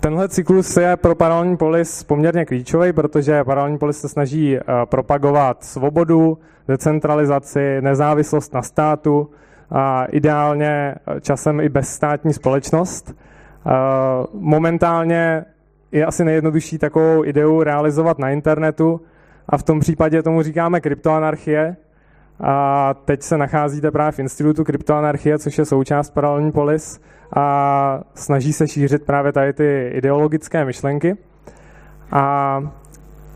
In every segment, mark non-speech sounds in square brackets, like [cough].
tenhle cyklus je pro paralelní polis poměrně klíčový, protože paralelní polis se snaží uh, propagovat svobodu, decentralizaci, nezávislost na státu a ideálně časem i bezstátní společnost. Uh, momentálně je asi nejjednodušší takovou ideu realizovat na internetu a v tom případě tomu říkáme kryptoanarchie. A teď se nacházíte právě v Institutu kryptoanarchie, což je součást Paralelní polis a snaží se šířit právě tady ty ideologické myšlenky. A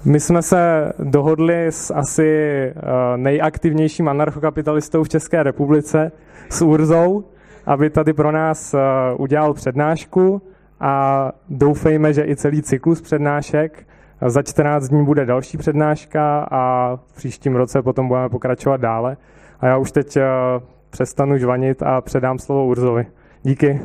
my jsme se dohodli s asi eh, nejaktivnějším anarchokapitalistou v České republice, s Urzou, aby tady pro nás eh, udělal přednášku a doufejme, že i celý cyklus přednášek. Za 14 dní bude další přednáška a v příštím roce potom budeme pokračovat dále. A já už teď eh, přestanu žvanit a předám slovo Urzovi. Díky.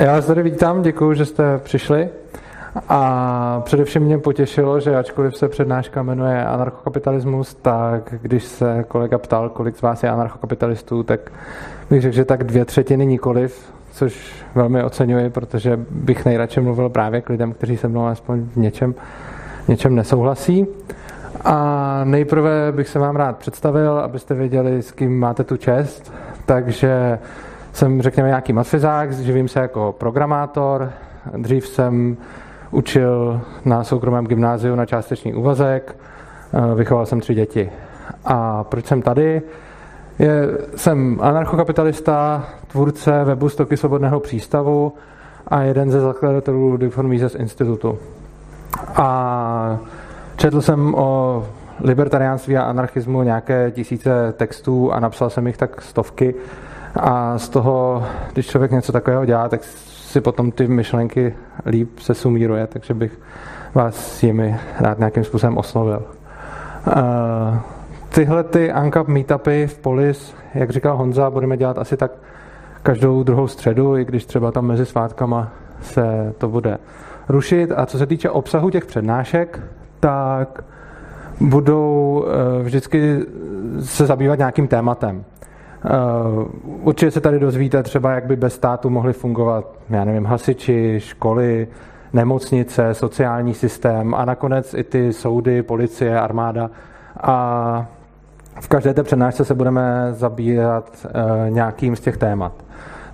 Já vás tady vítám, děkuji, že jste přišli. A především mě potěšilo, že ačkoliv se přednáška jmenuje anarchokapitalismus, tak když se kolega ptal, kolik z vás je anarchokapitalistů, tak bych řekl, že tak dvě třetiny nikoliv, což velmi oceňuji, protože bych nejradši mluvil právě k lidem, kteří se mnou aspoň v něčem, něčem nesouhlasí. A nejprve bych se vám rád představil, abyste věděli, s kým máte tu čest. Takže jsem, řekněme, nějaký matfizák, živím se jako programátor, dřív jsem učil na soukromém gymnáziu na částečný úvazek, eh, vychoval jsem tři děti. A proč jsem tady? Je, jsem anarchokapitalista, tvůrce webu Stoky svobodného přístavu a jeden ze zakladatelů Mises institutu. A četl jsem o libertariánství a anarchismu nějaké tisíce textů a napsal jsem jich tak stovky. A z toho, když člověk něco takového dělá, tak si potom ty myšlenky líp se sumíruje, takže bych vás s jimi rád nějakým způsobem oslovil. Uh, tyhle ty Uncap meetupy v Polis, jak říkal Honza, budeme dělat asi tak každou druhou středu, i když třeba tam mezi svátkama se to bude rušit. A co se týče obsahu těch přednášek, tak budou eh, vždycky se zabývat nějakým tématem. Eh, určitě se tady dozvíte třeba, jak by bez státu mohly fungovat, já nevím, hasiči, školy, nemocnice, sociální systém a nakonec i ty soudy, policie, armáda. A v každé té přednášce se budeme zabírat eh, nějakým z těch témat.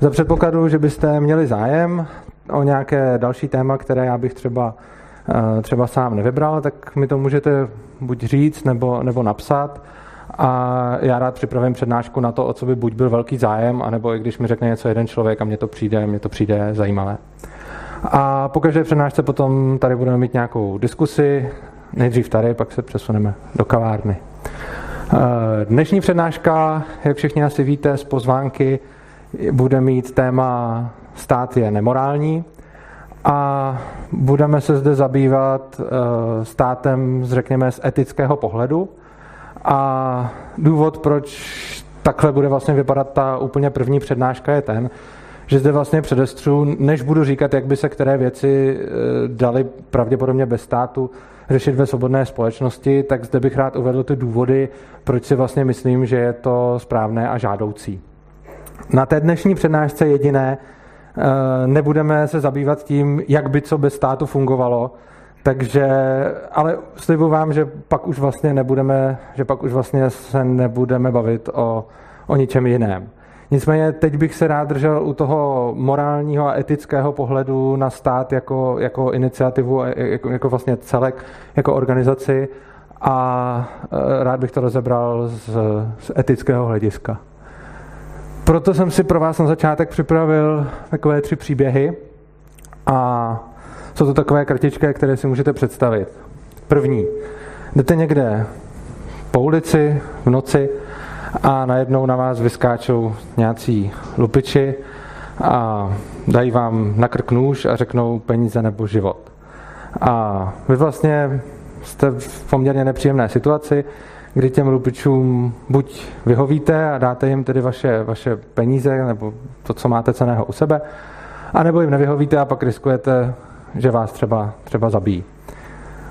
Za předpokladu, že byste měli zájem o nějaké další téma, které já bych třeba, třeba sám nevybral, tak mi to můžete buď říct nebo, nebo napsat a já rád připravím přednášku na to, o co by buď byl velký zájem, anebo i když mi řekne něco jeden člověk a mně to přijde, mně to přijde zajímavé. A po každé přednášce potom tady budeme mít nějakou diskusi, nejdřív tady, pak se přesuneme do kavárny. Eh, dnešní přednáška, jak všichni asi víte z pozvánky, bude mít téma stát je nemorální a budeme se zde zabývat eh, státem, řekněme, z etického pohledu, a důvod, proč takhle bude vlastně vypadat ta úplně první přednáška, je ten, že zde vlastně předestřu, než budu říkat, jak by se které věci e, daly pravděpodobně bez státu řešit ve svobodné společnosti, tak zde bych rád uvedl ty důvody, proč si vlastně myslím, že je to správné a žádoucí. Na té dnešní přednášce jediné nebudeme se zabývat tím, jak by co bez státu fungovalo, takže, ale slibuji vám, že pak už vlastně nebudeme, že pak už vlastně se nebudeme bavit o, o ničem jiném. Nicméně teď bych se rád držel u toho morálního a etického pohledu na stát jako, jako iniciativu, jako, jako vlastně celek, jako organizaci a e, rád bych to rozebral z, z etického hlediska. Proto jsem si pro vás na začátek připravil takové tři příběhy a jsou to takové kartičky, které si můžete představit. První. Jdete někde po ulici v noci a najednou na vás vyskáčou nějací lupiči a dají vám na krk nůž a řeknou peníze nebo život. A vy vlastně jste v poměrně nepříjemné situaci, kdy těm lupičům buď vyhovíte a dáte jim tedy vaše, vaše peníze nebo to, co máte ceného u sebe, anebo jim nevyhovíte a pak riskujete že vás třeba, třeba zabijí.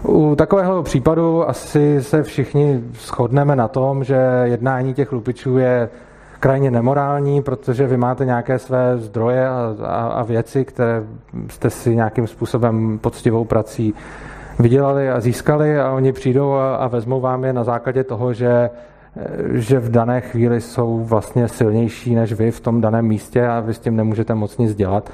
U takového případu asi se všichni shodneme na tom, že jednání těch lupičů je krajně nemorální, protože vy máte nějaké své zdroje a, a, a věci, které jste si nějakým způsobem poctivou prací vydělali a získali a oni přijdou a, a vezmou vám je na základě toho, že že v dané chvíli jsou vlastně silnější než vy v tom daném místě a vy s tím nemůžete moc nic dělat.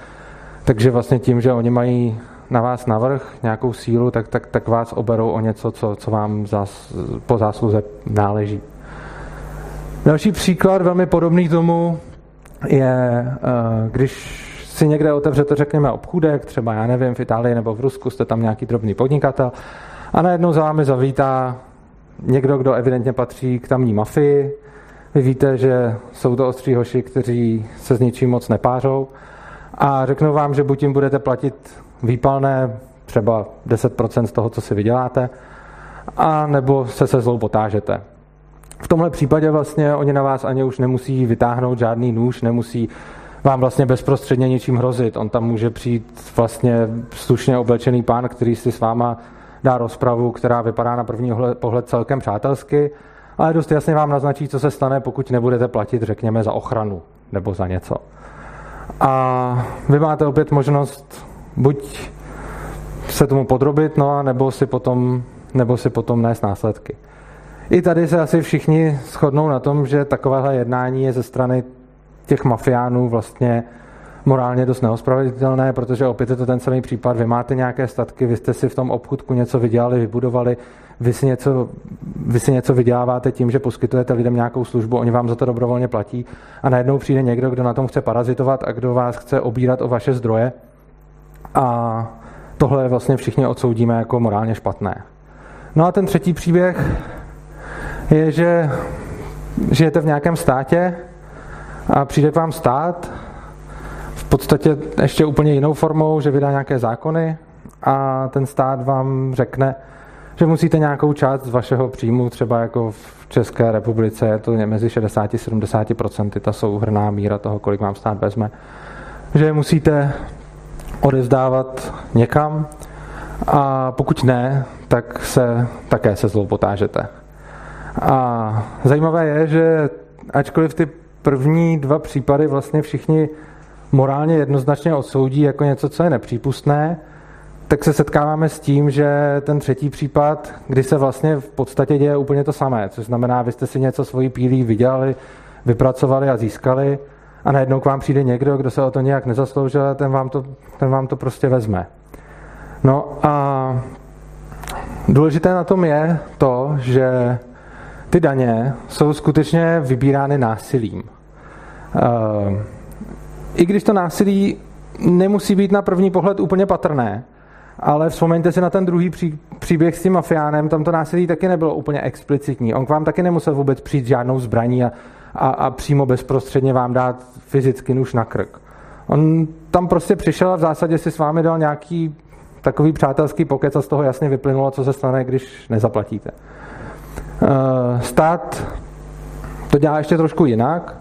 Takže vlastně tím, že oni mají na vás navrh nějakou sílu, tak, tak, tak vás oberou o něco, co, co vám zás, po zásluze náleží. Další příklad, velmi podobný tomu, je, eh, když si někde otevřete, řekněme, obchůdek, třeba, já nevím, v Itálii nebo v Rusku, jste tam nějaký drobný podnikatel a najednou za vámi zavítá někdo, kdo evidentně patří k tamní mafii. Vy víte, že jsou to ostří hoši, kteří se s ničím moc nepářou a řeknou vám, že buď jim budete platit výpalné třeba 10% z toho, co si vyděláte, a nebo se se zlou potážete. V tomhle případě vlastně oni na vás ani už nemusí vytáhnout žádný nůž, nemusí vám vlastně bezprostředně ničím hrozit. On tam může přijít vlastně slušně oblečený pán, který si s váma dá rozpravu, která vypadá na první pohled celkem přátelsky, ale dost jasně vám naznačí, co se stane, pokud nebudete platit, řekněme, za ochranu nebo za něco. A vy máte opět možnost buď se tomu podrobit, no a nebo si potom, nebo si potom nést následky. I tady se asi všichni shodnou na tom, že takovéhle jednání je ze strany těch mafiánů vlastně morálně dost neospravedlitelné, protože opět je to ten samý případ. Vy máte nějaké statky, vy jste si v tom obchudku něco vydělali, vybudovali, vy si něco, vy si něco vyděláváte tím, že poskytujete lidem nějakou službu, oni vám za to dobrovolně platí a najednou přijde někdo, kdo na tom chce parazitovat a kdo vás chce obírat o vaše zdroje a tohle vlastně všichni odsoudíme jako morálně špatné. No a ten třetí příběh je, že žijete v nějakém státě a přijde k vám stát v podstatě ještě úplně jinou formou, že vydá nějaké zákony a ten stát vám řekne, že musíte nějakou část z vašeho příjmu, třeba jako v České republice je to mezi 60-70%, ta souhrná míra toho, kolik vám stát vezme, že musíte odezdávat někam a pokud ne, tak se také se zlou potážete. A zajímavé je, že ačkoliv ty první dva případy vlastně všichni morálně jednoznačně odsoudí jako něco, co je nepřípustné, tak se setkáváme s tím, že ten třetí případ, kdy se vlastně v podstatě děje úplně to samé, což znamená, vy jste si něco svojí pílí vydělali, vypracovali a získali a najednou k vám přijde někdo, kdo se o to nějak nezasloužil a ten vám to, ten vám to prostě vezme. No a důležité na tom je to, že ty daně jsou skutečně vybírány násilím. Uh, i když to násilí nemusí být na první pohled úplně patrné, ale vzpomeňte si na ten druhý pří, příběh s tím mafiánem, tam to násilí taky nebylo úplně explicitní. On k vám taky nemusel vůbec přijít žádnou zbraní a, a, a přímo bezprostředně vám dát fyzicky nůž na krk. On tam prostě přišel a v zásadě si s vámi dal nějaký takový přátelský pokec a z toho jasně vyplynulo, co se stane, když nezaplatíte. Eh, stát to dělá ještě trošku jinak.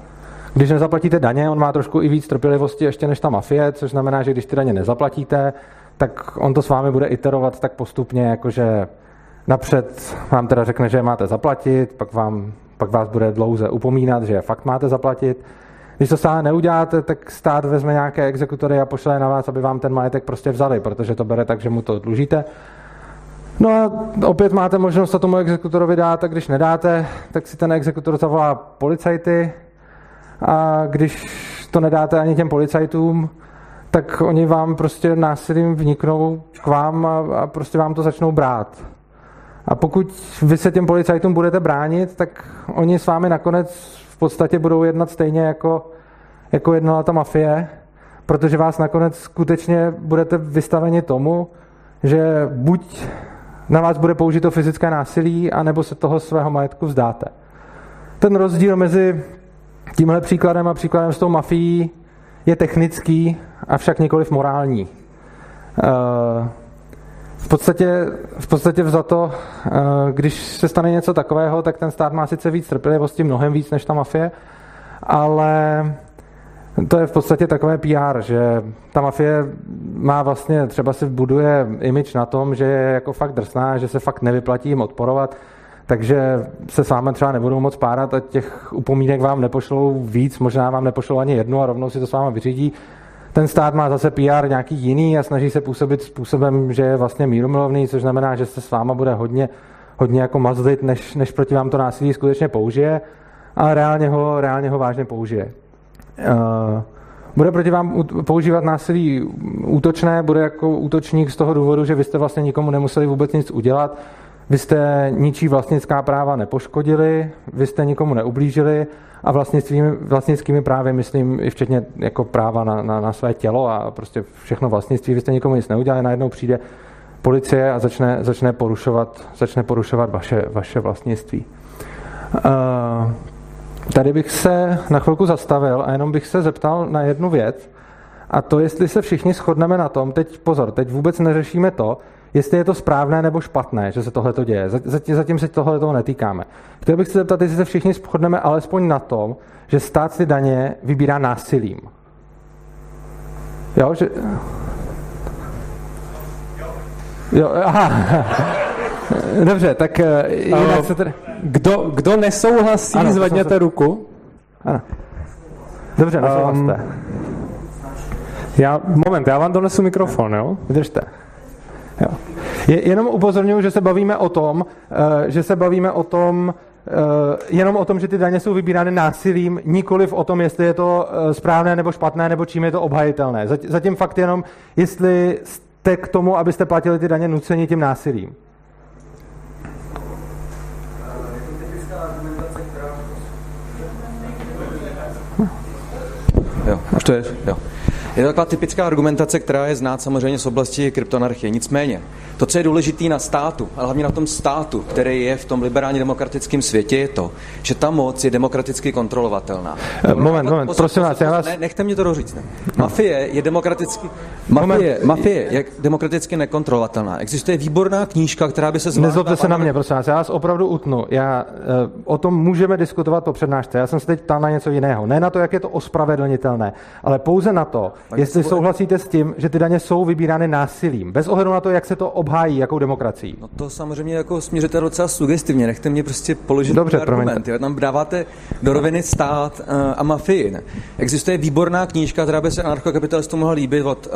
Když nezaplatíte daně, on má trošku i víc trpělivosti ještě než ta mafie, což znamená, že když ty daně nezaplatíte, tak on to s vámi bude iterovat tak postupně, jakože napřed vám teda řekne, že je máte zaplatit, pak, vám, pak vás bude dlouze upomínat, že je fakt máte zaplatit. Když to stále neuděláte, tak stát vezme nějaké exekutory a pošle na vás, aby vám ten majetek prostě vzali, protože to bere tak, že mu to dlužíte. No a opět máte možnost to tomu exekutorovi dát a když nedáte, tak si ten exekutor zavolá policajty, a když to nedáte ani těm policajtům, tak oni vám prostě násilím vniknou k vám a, a prostě vám to začnou brát. A pokud vy se těm policajtům budete bránit, tak oni s vámi nakonec v podstatě budou jednat stejně jako, jako jednala ta mafie, protože vás nakonec skutečně budete vystaveni tomu, že buď na vás bude použito fyzické násilí, anebo se toho svého majetku vzdáte. Ten rozdíl mezi Tímhle příkladem a příkladem s tou mafií je technický, avšak nikoliv morální. Eh, v podstatě, v podstatě vzato, eh, když se stane něco takového, tak ten stát má sice víc trpělivosti, mnohem víc než ta mafie, ale to je v podstatě takové PR, že ta mafie má vlastně, třeba si buduje image na tom, že je jako fakt drsná, že se fakt nevyplatí jim odporovat, takže se s vámi třeba nebudou moc párat a těch upomínek vám nepošlou víc, možná vám nepošlou ani jednu a rovnou si to s vámi vyřídí. Ten stát má zase PR nějaký jiný a snaží se působit způsobem, že je vlastně mírumilovný, což znamená, že se s váma bude hodně, hodně jako mazdit, než, než proti vám to násilí skutečně použije, ale reálně ho, reálně ho vážně použije. Uh, bude proti vám používat násilí útočné, bude jako útočník z toho důvodu, že vy jste vlastně nikomu nemuseli vůbec nic udělat, vy jste ničí vlastnická práva nepoškodili, vy jste nikomu neublížili a vlastnictvými, vlastnickými právy myslím i včetně jako práva na, na, na své tělo a prostě všechno vlastnictví, vy jste nikomu nic neudělali, najednou přijde policie a začne, začne porušovat, začne porušovat vaše, vaše vlastnictví. Uh, tady bych se na chvilku zastavil a jenom bych se zeptal na jednu věc, a to, jestli se všichni shodneme na tom, teď pozor, teď vůbec neřešíme to, jestli je to správné nebo špatné, že se tohle to děje. Zatím, zatím se tohle toho netýkáme. Chtěl bych se zeptat, jestli se všichni shodneme alespoň na tom, že stát si daně vybírá násilím. Jo, že... Jo, aha. [laughs] Dobře, tak eh, jinak se tedy... Kdo, kdo nesouhlasí, ano, zvedněte se... ruku. Ano. Dobře, nesouhlaste. Um, já, moment, já vám donesu mikrofon, jo? Vydržte. Jo. Je, jenom upozorňuji, že se bavíme o tom, uh, že se bavíme o tom, uh, jenom o tom, že ty daně jsou vybírány násilím, nikoliv o tom, jestli je to uh, správné nebo špatné, nebo čím je to obhajitelné. Zatím fakt jenom, jestli jste k tomu, abyste platili ty daně nuceni tím násilím. Jo, už to je, jo. Je to taková typická argumentace, která je znát samozřejmě z oblasti kryptonarchie. Nicméně, to, co je důležité na státu, ale hlavně na tom státu, který je v tom liberálně demokratickém světě, je to, že ta moc je demokraticky kontrolovatelná. Uh, moment, moment, pozor, prosím vás, já vás... Ne, nechte mě to doříct. Ne. Mafie je demokraticky, mafie, mafie je demokraticky nekontrolovatelná. Existuje výborná knížka, která by se zvládla... Nezlobte se na mě, prosím vás, já vás opravdu utnu. Já, uh, o tom můžeme diskutovat po přednášce. Já jsem se teď ptal na něco jiného. Ne na to, jak je to ospravedlnitelné, ale pouze na to, tak jestli souhlasíte s tím, že ty daně jsou vybírány násilím, bez ohledu na to, jak se to obhájí, jakou demokracií. No to samozřejmě jako směřete docela sugestivně, nechte mě prostě položit Dobře, argument. Jo, tam dáváte do roviny stát uh, a mafii. Existuje výborná knížka, která by se anarchokapitalistům mohla líbit od uh,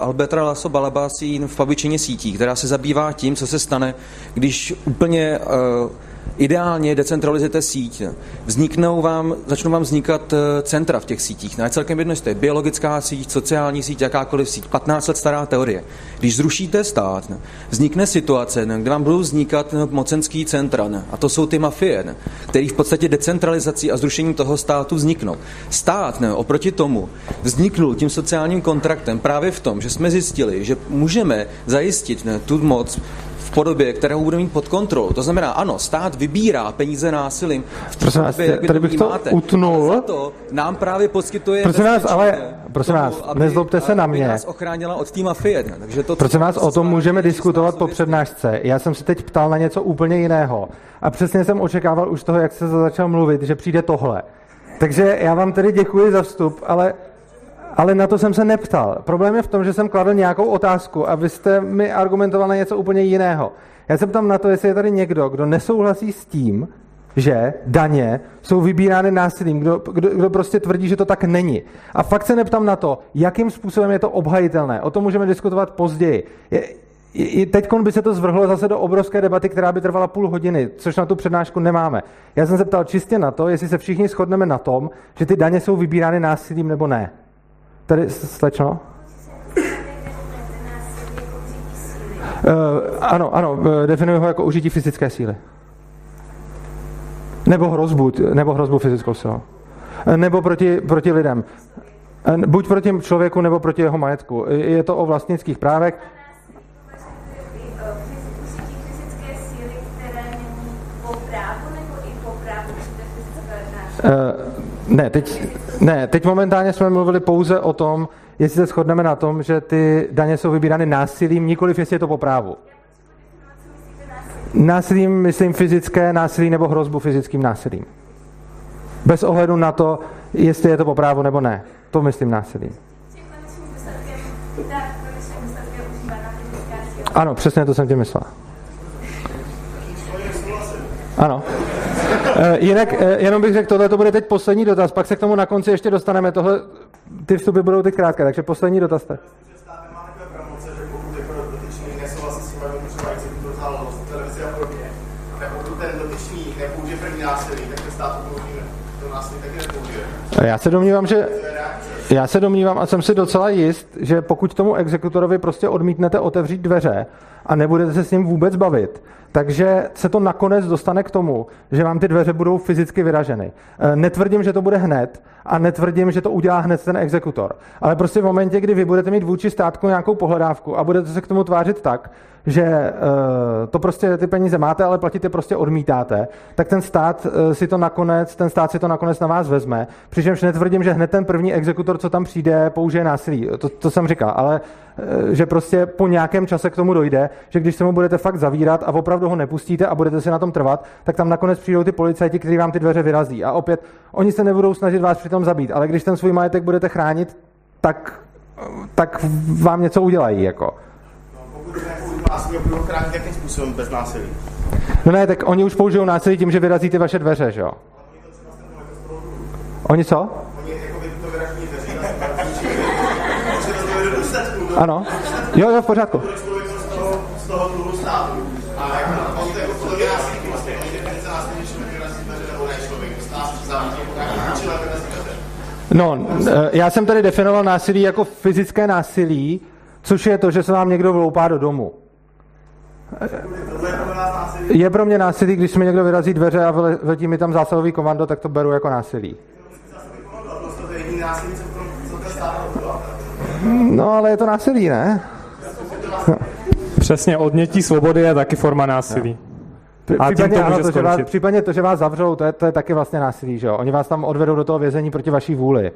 Alberta Lasso Balabasín v pavičině sítí, která se zabývá tím, co se stane, když úplně uh, ideálně decentralizujete síť. Vzniknou vám, začnou vám vznikat eh, centra v těch sítích. No je celkem jedno, jestli to je biologická síť, sociální síť, jakákoliv síť. 15 let stará teorie. Když zrušíte stát, vznikne situace, kde vám budou vznikat mocenský centra. A to jsou ty mafie, které v podstatě decentralizací a zrušením toho státu vzniknou. Stát oproti tomu vzniknul tím sociálním kontraktem právě v tom, že jsme zjistili, že můžeme zajistit tu moc v podobě, kterou budeme mít pod kontrolou. To znamená, ano, stát vybírá peníze násilím v prosím vás, tady bych to máte. utnul. Ale to nám právě poskytuje prosím vás, ale prosím vás, aby, nezlobte se na mě. nás ochránila od té mafie. Takže to, prosím vás, o tom můžeme diskutovat po přednášce. Já jsem se teď ptal na něco úplně jiného. A přesně jsem očekával už toho, jak se začal mluvit, že přijde tohle. Takže já vám tedy děkuji za vstup, ale ale na to jsem se neptal. Problém je v tom, že jsem kladl nějakou otázku a vy jste mi argumentoval na něco úplně jiného. Já se ptám na to, jestli je tady někdo, kdo nesouhlasí s tím, že daně jsou vybírány násilím, kdo, kdo, kdo prostě tvrdí, že to tak není. A fakt se neptám na to, jakým způsobem je to obhajitelné. O tom můžeme diskutovat později. Je, Teď by se to zvrhlo zase do obrovské debaty, která by trvala půl hodiny, což na tu přednášku nemáme. Já jsem se ptal čistě na to, jestli se všichni shodneme na tom, že ty daně jsou vybírány násilím nebo ne. Tady, slečno? Uh, ano, ano, eh, definuji ho jako užití fyzické síly. Nebo hrozbu, nebo hrozbu fyzickou silou. Eh, nebo proti, proti lidem. Buď proti člověku, nebo proti jeho majetku. Je to o vlastnických právech. Uh, ne, teď, ne, teď momentálně jsme mluvili pouze o tom, jestli se shodneme na tom, že ty daně jsou vybírány násilím, nikoliv jestli je to po právu. Násilím myslím fyzické násilí nebo hrozbu fyzickým násilím. Bez ohledu na to, jestli je to po právu nebo ne. To myslím násilím. Ano, přesně to jsem tím myslel. Ano. E, jinak, e, jenom bych řekl, tohle to bude teď poslední dotaz, pak se k tomu na konci ještě dostaneme. Tohle, ty vstupy budou teď krátké, takže poslední dotaz. Tak. Já se domnívám, že já se domnívám a jsem si docela jist, že pokud tomu exekutorovi prostě odmítnete otevřít dveře a nebudete se s ním vůbec bavit, takže se to nakonec dostane k tomu, že vám ty dveře budou fyzicky vyraženy. E, netvrdím, že to bude hned a netvrdím, že to udělá hned ten exekutor. Ale prostě v momentě, kdy vy budete mít vůči státku nějakou pohledávku a budete se k tomu tvářit tak, že uh, to prostě ty peníze máte, ale platit je prostě odmítáte, tak ten stát uh, si to nakonec, ten stát si to nakonec na vás vezme. Přičemž netvrdím, že hned ten první exekutor, co tam přijde, použije násilí. To, to jsem říkal, ale že prostě po nějakém čase k tomu dojde, že když se mu budete fakt zavírat a opravdu ho nepustíte a budete si na tom trvat, tak tam nakonec přijdou ty policajti, kteří vám ty dveře vyrazí. A opět, oni se nebudou snažit vás přitom zabít, ale když ten svůj majetek budete chránit, tak, tak vám něco udělají. Jako násilí a budou chránit jakým způsobem bez násilí? No ne, tak oni už použijou násilí tím, že vyrazí ty vaše dveře, že jo? Oni co? Oni jako dveří, Ano. Jo, jo, v pořádku. Z toho dluhu státu. No, eh, já jsem tady definoval násilí jako fyzické násilí, což je to, že se vám někdo vloupá do domu. Je pro mě násilí, když mi někdo vyrazí dveře a letí mi tam zásahový komando, tak to beru jako násilí. No, ale je to násilí, ne? Přesně, odnětí svobody je taky forma násilí. A případně, to, ano, to, že vás, případně to, že vás zavřou, to je, to je taky vlastně násilí, že jo? Oni vás tam odvedou do toho vězení proti vaší vůli.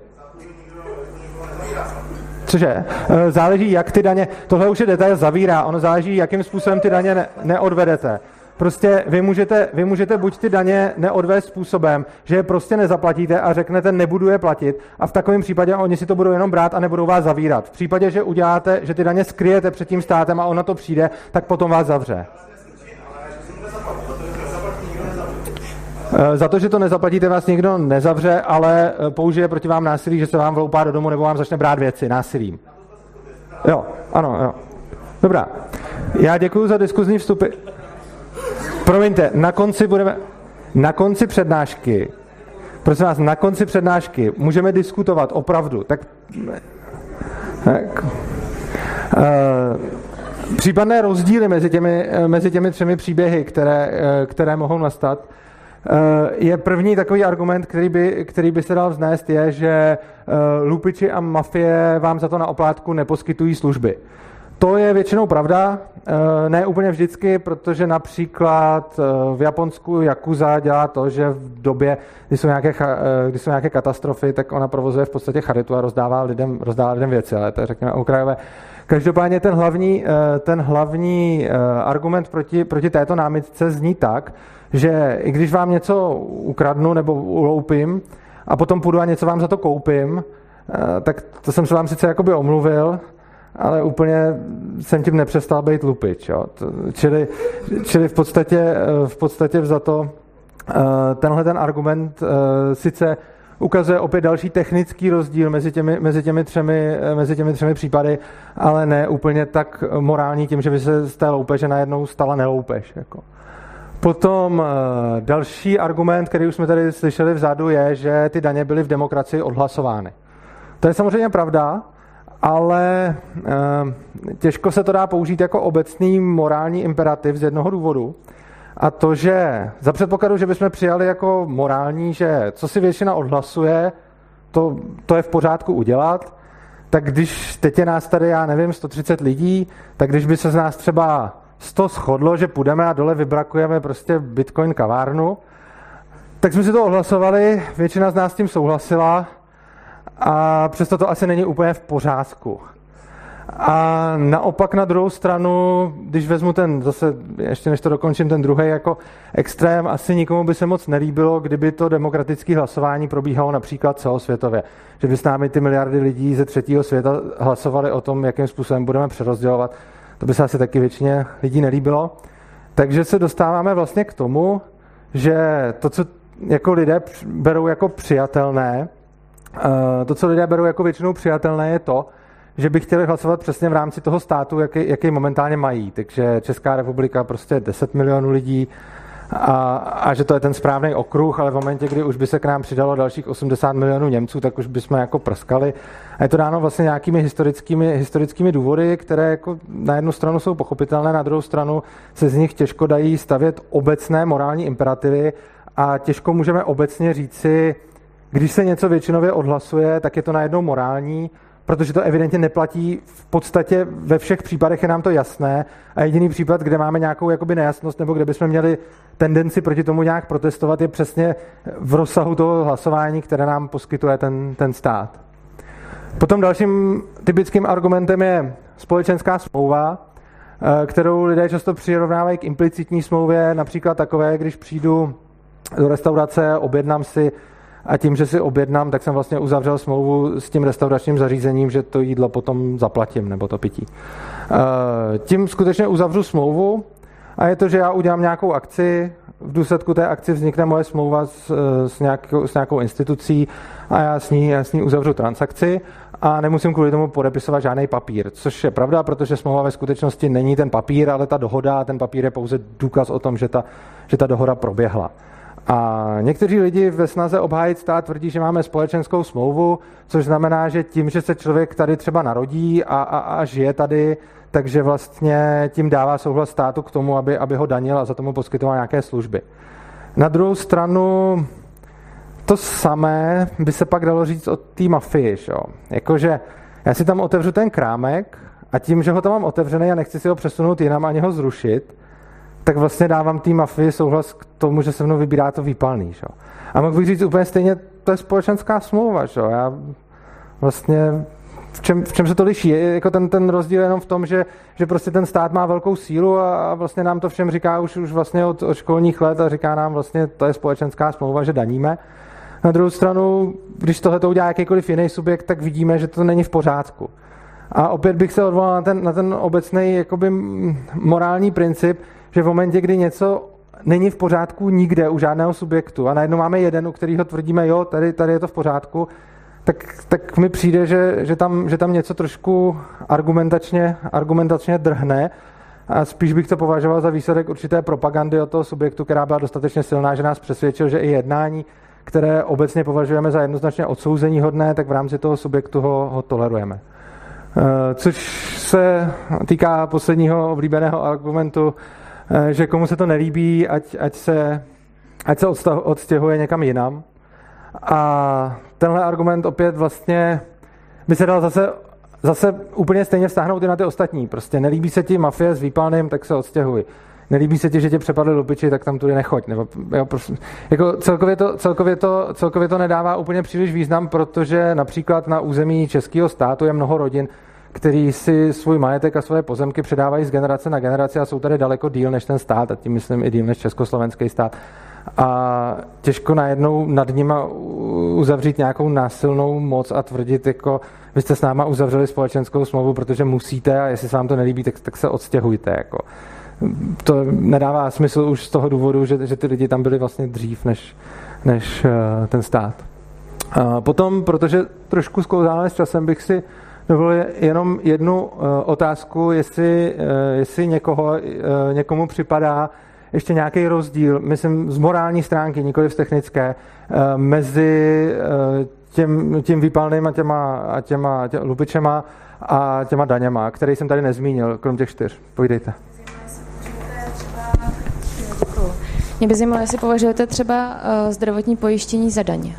Cože? E, záleží, jak ty daně, tohle už je detail zavírá, ono záleží, jakým způsobem ty daně ne, neodvedete. Prostě vy můžete, vy můžete buď ty daně neodvést způsobem, že je prostě nezaplatíte a řeknete, nebudu je platit a v takovém případě oni si to budou jenom brát a nebudou vás zavírat. V případě, že uděláte, že ty daně skryjete před tím státem a ono to přijde, tak potom vás zavře. E, za to, že to nezaplatíte, vás nikdo nezavře, ale e, použije proti vám násilí, že se vám vloupá do domu nebo vám začne brát věci násilím. Jo, ano, jo. Dobrá. Já děkuji za diskuzní vstupy. Promiňte, na konci budeme, na konci přednášky, prosím vás, na konci přednášky můžeme diskutovat opravdu, tak, tak uh, případné rozdíly mezi těmi, mezi těmi třemi příběhy, které, které mohou nastat, je první takový argument, který by, který by se dal vznést, je, že lupiči a mafie vám za to na oplátku neposkytují služby. To je většinou pravda, eh, ne úplně vždycky, protože například eh, v Japonsku Yakuza dělá to, že v době, kdy jsou nějaké, eh, kdy jsou nějaké katastrofy, tak ona provozuje v podstatě charitu a rozdává lidem, rozdává lidem věci, ale to je řekněme okrajové. Každopádně ten hlavní, ten hlavní argument proti, proti této námitce zní tak, že i když vám něco ukradnu nebo uloupím a potom půjdu a něco vám za to koupím, tak to jsem se vám sice jakoby omluvil, ale úplně jsem tím nepřestal být lupič. Jo. Čili, čili v podstatě, v podstatě za to eh, tenhle ten argument eh, sice ukazuje opět další technický rozdíl mezi těmi, mezi těmi, třemi, eh, mezi těmi třemi případy, ale ne úplně tak morální tím, že by se z té loupeže najednou stala neloupež. Jako. Potom další argument, který už jsme tady slyšeli vzadu, je, že ty daně byly v demokracii odhlasovány. To je samozřejmě pravda, ale ehm, těžko se to dá použít jako obecný morální imperativ z jednoho důvodu. A to, že za předpokladu, že bychom přijali jako morální, že co si většina odhlasuje, to, to je v pořádku udělat, tak když teď je nás tady, já nevím, 130 lidí, tak když by se z nás třeba 100 shodlo, že půjdeme a dole vybrakujeme prostě bitcoin kavárnu, tak jsme si to odhlasovali, většina z nás s tím souhlasila, a přesto to asi není úplně v pořádku. A naopak na druhou stranu, když vezmu ten, zase ještě než to dokončím, ten druhý jako extrém, asi nikomu by se moc nelíbilo, kdyby to demokratické hlasování probíhalo například celosvětově. Že by s námi ty miliardy lidí ze třetího světa hlasovali o tom, jakým způsobem budeme přerozdělovat. To by se asi taky většině lidí nelíbilo. Takže se dostáváme vlastně k tomu, že to, co jako lidé berou jako přijatelné, to, co lidé berou jako většinou přijatelné, je to, že by chtěli hlasovat přesně v rámci toho státu, jaký, jaký momentálně mají. Takže Česká republika prostě 10 milionů lidí, a, a že to je ten správný okruh, ale v momentě, kdy už by se k nám přidalo dalších 80 milionů Němců, tak už bychom jako prskali. A je to dáno vlastně nějakými historickými, historickými důvody, které jako na jednu stranu jsou pochopitelné, na druhou stranu se z nich těžko dají stavět obecné morální imperativy a těžko můžeme obecně říci, když se něco většinově odhlasuje, tak je to najednou morální, protože to evidentně neplatí v podstatě ve všech případech je nám to jasné a jediný případ, kde máme nějakou jakoby nejasnost nebo kde bychom měli tendenci proti tomu nějak protestovat, je přesně v rozsahu toho hlasování, které nám poskytuje ten, ten stát. Potom dalším typickým argumentem je společenská smlouva, eh, kterou lidé často přirovnávají k implicitní smlouvě, například takové, když přijdu do restaurace, objednám si a tím, že si objednám, tak jsem vlastně uzavřel smlouvu s tím restauračním zařízením, že to jídlo potom zaplatím, nebo to pití. Eh, tím skutečně uzavřu smlouvu a je to, že já udělám nějakou akci, v důsledku té akci vznikne moje smlouva s, eh, s, nějakou, s nějakou institucí a já s, ní, já s ní uzavřu transakci a nemusím kvůli tomu podepisovat žádný papír, což je pravda, protože smlouva ve skutečnosti není ten papír, ale ta dohoda ten papír je pouze důkaz o tom, že ta, že ta dohoda proběhla. A někteří lidi ve snaze obhájit stát tvrdí, že máme společenskou smlouvu, což znamená, že tím, že se člověk tady třeba narodí a, a, a žije tady, takže vlastně tím dává souhlas státu k tomu, aby, aby ho danil a za tomu poskytoval nějaké služby. Na druhou stranu to samé by se pak dalo říct o té mafii. Že? Jakože já si tam otevřu ten krámek a tím, že ho tam mám otevřený a nechci si ho přesunout jinam ani ho zrušit, tak vlastně dávám té mafii souhlas k tomu, že se mnou vybírá to výpalný. Že? A bych říct úplně stejně, to je společenská smlouva. Že? Já vlastně v čem, v čem se to liší? Je jako ten, ten rozdíl jenom v tom, že, že prostě ten stát má velkou sílu a, a vlastně nám to všem říká už, už vlastně od, od školních let a říká nám vlastně, to je společenská smlouva, že daníme. Na druhou stranu, když tohle to udělá jakýkoliv jiný subjekt, tak vidíme, že to není v pořádku. A opět bych se odvolal na ten, na ten obecný jakoby morální princip, že v momentě, kdy něco není v pořádku nikde u žádného subjektu a najednou máme jeden, u kterého tvrdíme, jo, tady, tady je to v pořádku, tak, tak mi přijde, že, že, tam, že tam něco trošku argumentačně, argumentačně drhne a spíš bych to považoval za výsledek určité propagandy od toho subjektu, která byla dostatečně silná, že nás přesvědčil, že i jednání, které obecně považujeme za jednoznačně odsouzení hodné, tak v rámci toho subjektu ho, ho tolerujeme. Eh, což se týká posledního oblíbeného argumentu, že komu se to nelíbí, ať, ať se, ať se odstěhuje někam jinam. A tenhle argument opět vlastně by se dal zase, zase úplně stejně vztáhnout i na ty ostatní. Prostě nelíbí se ti mafie s výpalným, tak se odstěhuj. Nelíbí se ti, že tě přepadli lupiči, tak tam tudy nechoď. Nebo, jo, prostě, jako celkově, to, celkově, to, celkově to nedává úplně příliš význam, protože například na území českého státu je mnoho rodin, který si svůj majetek a svoje pozemky předávají z generace na generaci a jsou tady daleko díl než ten stát, a tím myslím i díl než československý stát. A těžko najednou nad nima uzavřít nějakou násilnou moc a tvrdit, jako vy jste s náma uzavřeli společenskou smlouvu, protože musíte a jestli se vám to nelíbí, tak, tak se odstěhujte. Jako. To nedává smysl už z toho důvodu, že, že ty lidi tam byli vlastně dřív než, než uh, ten stát. A potom, protože trošku sklouzáme s časem, bych si dovolil jenom jednu uh, otázku, jestli, uh, jestli někoho, uh, někomu připadá ještě nějaký rozdíl, myslím z morální stránky, nikoli z technické, mezi těm, tím výpalným a těma, a těma tě, lupičema a těma daněma, který jsem tady nezmínil, krom těch čtyř. Povídejte. Mě by zajímalo, jestli považujete třeba zdravotní pojištění za daně.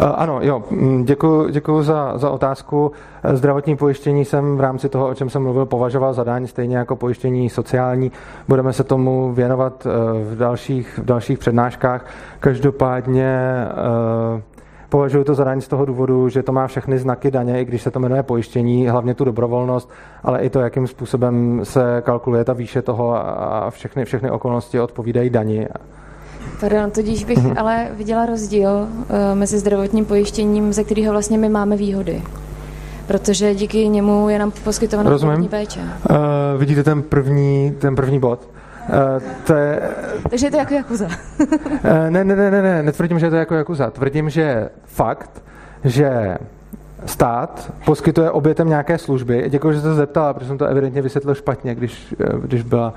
Eh, ano, jo, děkuji, mm, děkuji za, za otázku. Eh, zdravotní pojištění jsem v rámci toho, o čem jsem mluvil, považoval za daň, stejně jako pojištění sociální. Budeme se tomu věnovat eh, v dalších, v dalších přednáškách. Každopádně Považuji to za daň z toho důvodu, že to má všechny znaky daně, i když se to jmenuje pojištění, hlavně tu dobrovolnost, ale i to, jakým způsobem se kalkuluje ta výše toho a všechny, všechny okolnosti odpovídají dani. Pardon, tudíž bych mm-hmm. ale viděla rozdíl uh, mezi zdravotním pojištěním, ze kterého vlastně my máme výhody. Protože díky němu je nám poskytována zdravotní péče. Uh, vidíte ten první, ten první bod? Uh, to je, Takže je to jako Jakuza. uh, ne, ne, ne, ne, ne, netvrdím, že je to jako Jakuza. Tvrdím, že fakt, že stát poskytuje obětem nějaké služby. Děkuji, že jste se zeptala, protože jsem to evidentně vysvětlil špatně, když, když, byla,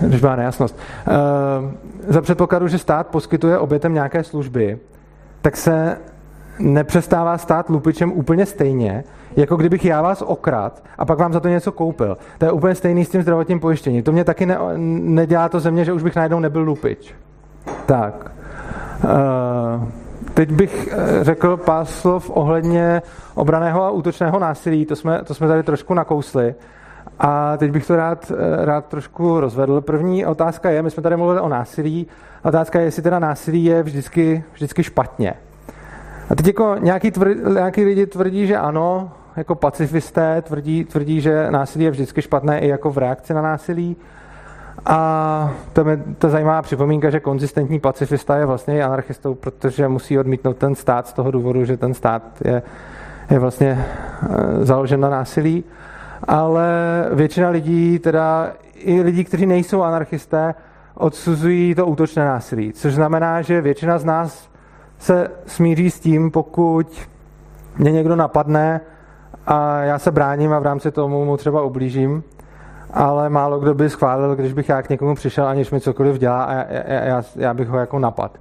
když byla nejasnost. Uh, za předpokladu, že stát poskytuje obětem nějaké služby, tak se nepřestává stát lupičem úplně stejně, jako kdybych já vás okrad a pak vám za to něco koupil. To je úplně stejný s tím zdravotním pojištěním. To mě taky ne, nedělá to země, že už bych najednou nebyl lupič. Tak. Uh, teď bych eh, řekl pár slov ohledně obraného a útočného násilí. To jsme, to jsme tady trošku nakousli. A teď bych to rád, eh, rád trošku rozvedl. První otázka je, my jsme tady mluvili o násilí, otázka je, jestli teda násilí je vždycky, vždycky špatně. A teď jako nějaký, tvrdí, nějaký lidi tvrdí, že ano, jako pacifisté tvrdí, tvrdí, že násilí je vždycky špatné i jako v reakci na násilí. A to je ta zajímavá připomínka, že konzistentní pacifista je vlastně i anarchistou, protože musí odmítnout ten stát z toho důvodu, že ten stát je, je vlastně eh, založen na násilí. Ale většina lidí, teda i lidí, kteří nejsou anarchisté, odsuzují to útočné násilí. Což znamená, že většina z nás se smíří s tím, pokud mě někdo napadne a já se bráním a v rámci tomu mu třeba ublížím, ale málo kdo by schválil, když bych já k někomu přišel, aniž mi cokoliv dělá a já, já, já bych ho jako napad.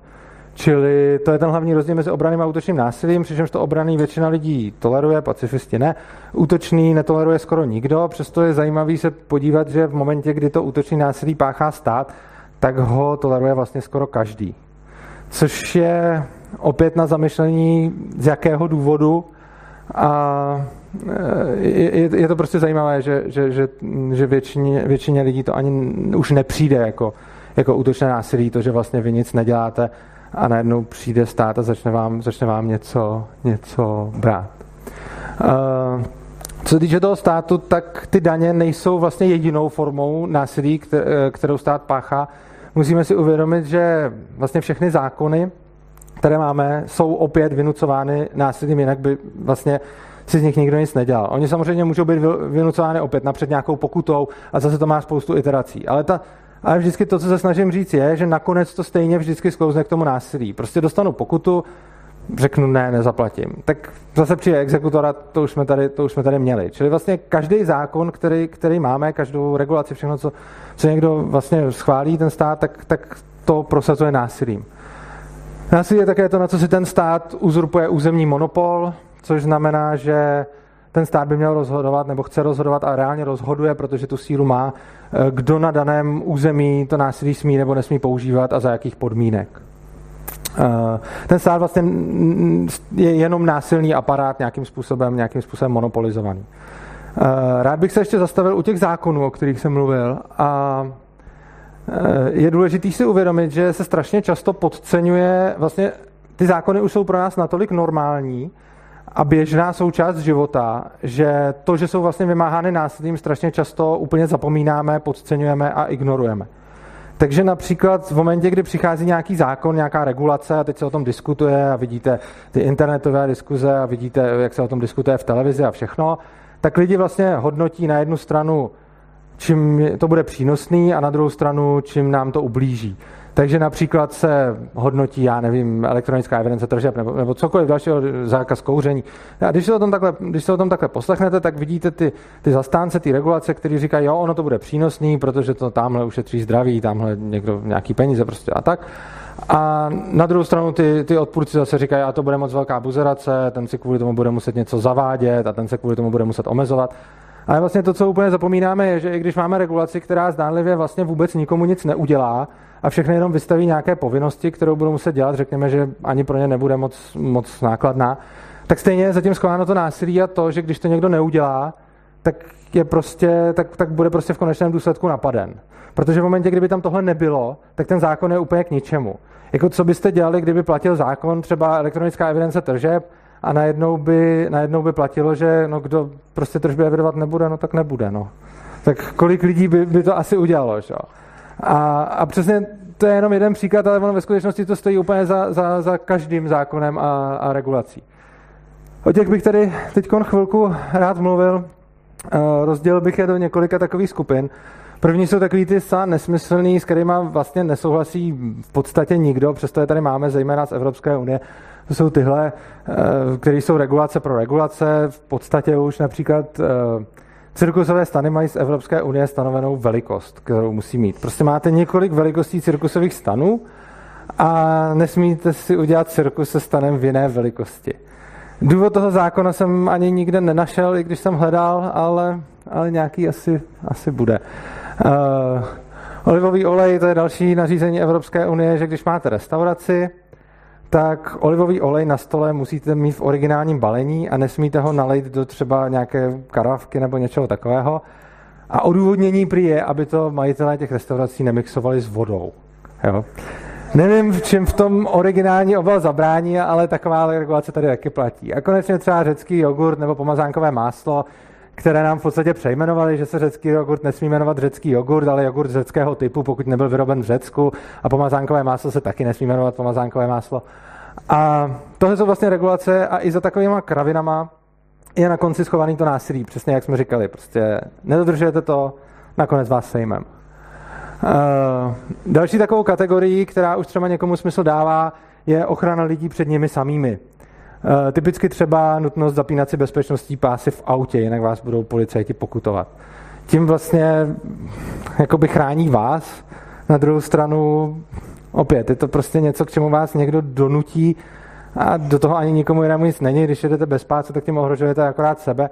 Čili to je ten hlavní rozdíl mezi obraným a útočným násilím, přičemž to obraný většina lidí toleruje, pacifisti ne. Útočný netoleruje skoro nikdo, přesto je zajímavý se podívat, že v momentě, kdy to útočný násilí páchá stát, tak ho toleruje vlastně skoro každý. Což je opět na zamyšlení, z jakého důvodu a je, je to prostě zajímavé, že, že, že, že většině, většině lidí to ani už nepřijde jako, jako útočné násilí, to, že vlastně vy nic neděláte a najednou přijde stát a začne vám, začne vám něco, něco brát. Uh, co se týče toho státu, tak ty daně nejsou vlastně jedinou formou násilí, kterou stát páchá. Musíme si uvědomit, že vlastně všechny zákony, které máme, jsou opět vynucovány násilím, jinak by vlastně si z nich nikdo nic nedělal. Oni samozřejmě můžou být vynucovány opět napřed nějakou pokutou a zase to má spoustu iterací. Ale, ta, ale vždycky to, co se snažím říct, je, že nakonec to stejně vždycky sklouzne k tomu násilí. Prostě dostanu pokutu, řeknu ne, nezaplatím. Tak zase přijde exekutora, to už jsme tady, to už jsme tady měli. Čili vlastně každý zákon, který, který máme, každou regulaci, všechno, co, co někdo vlastně schválí ten stát, tak, tak to prosazuje násilím. Násilí je také to, na co si ten stát uzurpuje územní monopol, což znamená, že ten stát by měl rozhodovat nebo chce rozhodovat a reálně rozhoduje, protože tu sílu má, eh, kdo na daném území to násilí smí nebo nesmí používat a za jakých podmínek. Eh, ten stát vlastně je jenom násilný aparát nějakým způsobem, nějakým způsobem monopolizovaný. Eh, rád bych se ještě zastavil u těch zákonů, o kterých jsem mluvil a je důležité si uvědomit, že se strašně často podceňuje, vlastně ty zákony už jsou pro nás natolik normální, a běžná součást života, že to, že jsou vlastně vymáhány násilím, strašně často úplně zapomínáme, podceňujeme a ignorujeme. Takže například v momentě, kdy přichází nějaký zákon, nějaká regulace a teď se o tom diskutuje a vidíte ty internetové diskuze a vidíte, jak se o tom diskutuje v televizi a všechno, tak lidi vlastně hodnotí na jednu stranu, čím to bude přínosný a na druhou stranu, čím nám to ublíží. Takže například se hodnotí, já nevím, elektronická evidence tržeb nebo, nebo cokoliv dalšího, zákaz kouření. A když se o tom takhle, když se o tom takhle poslechnete, tak vidíte ty, ty zastánce, ty regulace, kteří říkají, jo, ono to bude přínosný, protože to tamhle ušetří zdraví, tamhle někdo nějaký peníze prostě a tak. A na druhou stranu ty, ty odpůrci zase říkají, a to bude moc velká buzerace, ten si kvůli tomu bude muset něco zavádět a ten se kvůli tomu bude muset omezovat. Ale vlastně to, co úplně zapomínáme, je, že i když máme regulaci, která zdánlivě vlastně vůbec nikomu nic neudělá a všechny jenom vystaví nějaké povinnosti, kterou budou muset dělat, řekněme, že ani pro ně nebude moc, moc nákladná, tak stejně je zatím schováno to násilí a to, že když to někdo neudělá, tak, je prostě, tak, tak bude prostě v konečném důsledku napaden. Protože v momentě, kdyby tam tohle nebylo, tak ten zákon je úplně k ničemu. Jako co byste dělali, kdyby platil zákon třeba elektronická evidence tržeb, a najednou by, najednou by platilo, že no, kdo prostě tržby evidovat nebude, no tak nebude. No. Tak kolik lidí by, by to asi udělalo. Že? A, a přesně to je jenom jeden příklad, ale ono ve skutečnosti to stojí úplně za, za, za každým zákonem a, a regulací. O těch bych tady teď chvilku rád mluvil. Rozdělil bych je do několika takových skupin. První jsou takový ty zcela nesmyslný, s kterými vlastně nesouhlasí v podstatě nikdo, přesto je tady máme zejména z Evropské unie. To jsou tyhle, eh, které jsou regulace pro regulace. V podstatě už například eh, cirkusové stany mají z Evropské unie stanovenou velikost, kterou musí mít. Prostě máte několik velikostí cirkusových stanů a nesmíte si udělat cirkus se stanem v jiné velikosti. Důvod toho zákona jsem ani nikde nenašel, i když jsem hledal, ale, ale nějaký asi, asi bude. Uh, olivový olej, to je další nařízení Evropské unie, že když máte restauraci, tak olivový olej na stole musíte mít v originálním balení a nesmíte ho nalejt do třeba nějaké karavky nebo něčeho takového. A odůvodnění prý je, aby to majitelé těch restaurací nemixovali s vodou. Jo? Nevím, v čem v tom originální obal zabrání, ale taková regulace tady taky platí. A konečně třeba řecký jogurt nebo pomazánkové máslo, které nám v podstatě přejmenovali, že se řecký jogurt nesmí jmenovat řecký jogurt, ale jogurt řeckého typu, pokud nebyl vyroben v Řecku a pomazánkové máslo se taky nesmí jmenovat pomazánkové máslo. A tohle jsou vlastně regulace a i za takovýma kravinama je na konci schovaný to násilí, přesně jak jsme říkali. Prostě nedodržujete to, nakonec vás sejmem. Uh, další takovou kategorii, která už třeba někomu smysl dává, je ochrana lidí před nimi samými. Uh, typicky třeba nutnost zapínat si bezpečnostní pásy v autě, jinak vás budou policajti pokutovat. Tím vlastně jakoby chrání vás. Na druhou stranu opět, je to prostě něco, k čemu vás někdo donutí a do toho ani nikomu jinému nic není. Když jedete bez pásu, tak tím ohrožujete akorát sebe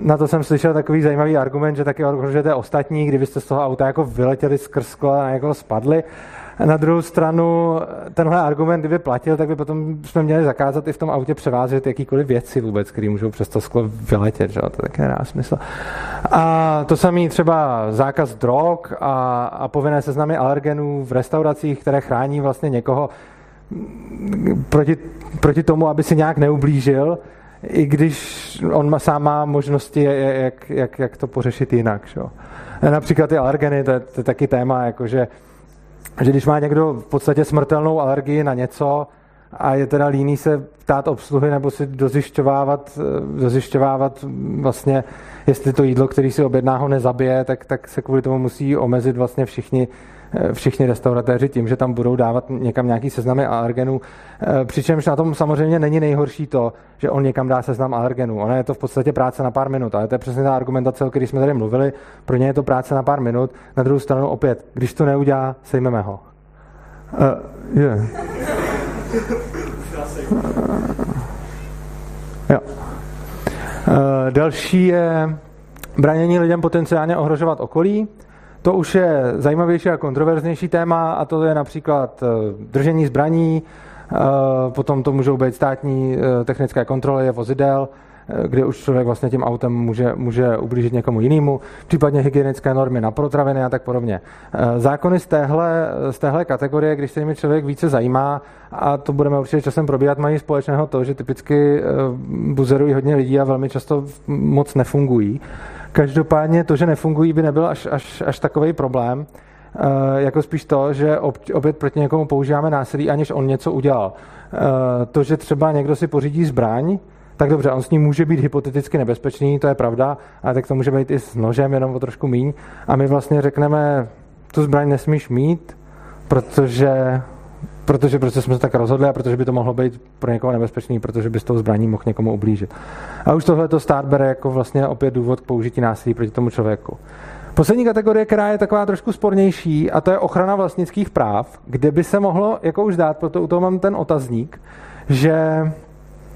na to jsem slyšel takový zajímavý argument, že taky ohrožujete ostatní, kdybyste z toho auta jako vyletěli skrz sklo a jako spadli. Na druhou stranu, tenhle argument, kdyby platil, tak by potom jsme měli zakázat i v tom autě převázet jakýkoliv věci vůbec, které můžou přes to sklo vyletět. Že? To taky nedá smysl. A to samý třeba zákaz drog a, a povinné seznamy alergenů v restauracích, které chrání vlastně někoho proti, proti tomu, aby si nějak neublížil, i když on má, sám má možnosti, jak, jak, jak to pořešit jinak. Šo? Například ty alergeny, to je, to je taky téma, jakože, že když má někdo v podstatě smrtelnou alergii na něco a je teda líný se ptát obsluhy nebo si dozjišťovávat, dozjišťovávat vlastně, jestli to jídlo, který si objedná, ho nezabije, tak, tak se kvůli tomu musí omezit vlastně všichni Eh, všichni restauratéři tím, že tam budou dávat někam nějaký seznamy alergenů. Eh, přičemž na tom samozřejmě není nejhorší to, že on někam dá seznam alergenů. Ono je to v podstatě práce na pár minut, ale to je přesně ta argumentace, o které jsme tady mluvili. Pro ně je to práce na pár minut. Na druhou stranu opět, když to neudělá, sejmeme ho. Uh, yeah. jo. Uh, další je branění lidem potenciálně ohrožovat okolí. To už je zajímavější a kontroverznější téma a to je například eh, držení zbraní, eh, potom to můžou být státní eh, technické kontroly vozidel, kde už člověk vlastně tím autem může, může ublížit někomu jinému, případně hygienické normy na potraviny a tak podobně. Zákony z téhle, z téhle kategorie, když se jimi člověk více zajímá, a to budeme určitě časem probíhat, mají společného to, že typicky buzerují hodně lidí a velmi často moc nefungují. Každopádně to, že nefungují, by nebyl až, až, až takový problém, Uh, jako spíš to, že opět proti někomu používáme násilí, aniž on něco udělal. Uh, to, že třeba někdo si pořídí zbraň, tak dobře, on s ním může být hypoteticky nebezpečný, to je pravda, ale tak to může být i s nožem, jenom o trošku míň. A my vlastně řekneme, tu zbraň nesmíš mít, protože protože prostě jsme se tak rozhodli a protože by to mohlo být pro někoho nebezpečný, protože by s tou zbraní mohl někomu ublížit. A už tohle to stát bere jako vlastně opět důvod k použití násilí proti tomu člověku. Poslední kategorie, která je taková trošku spornější, a to je ochrana vlastnických práv, kde by se mohlo jako už dát, proto u toho mám ten otazník, že,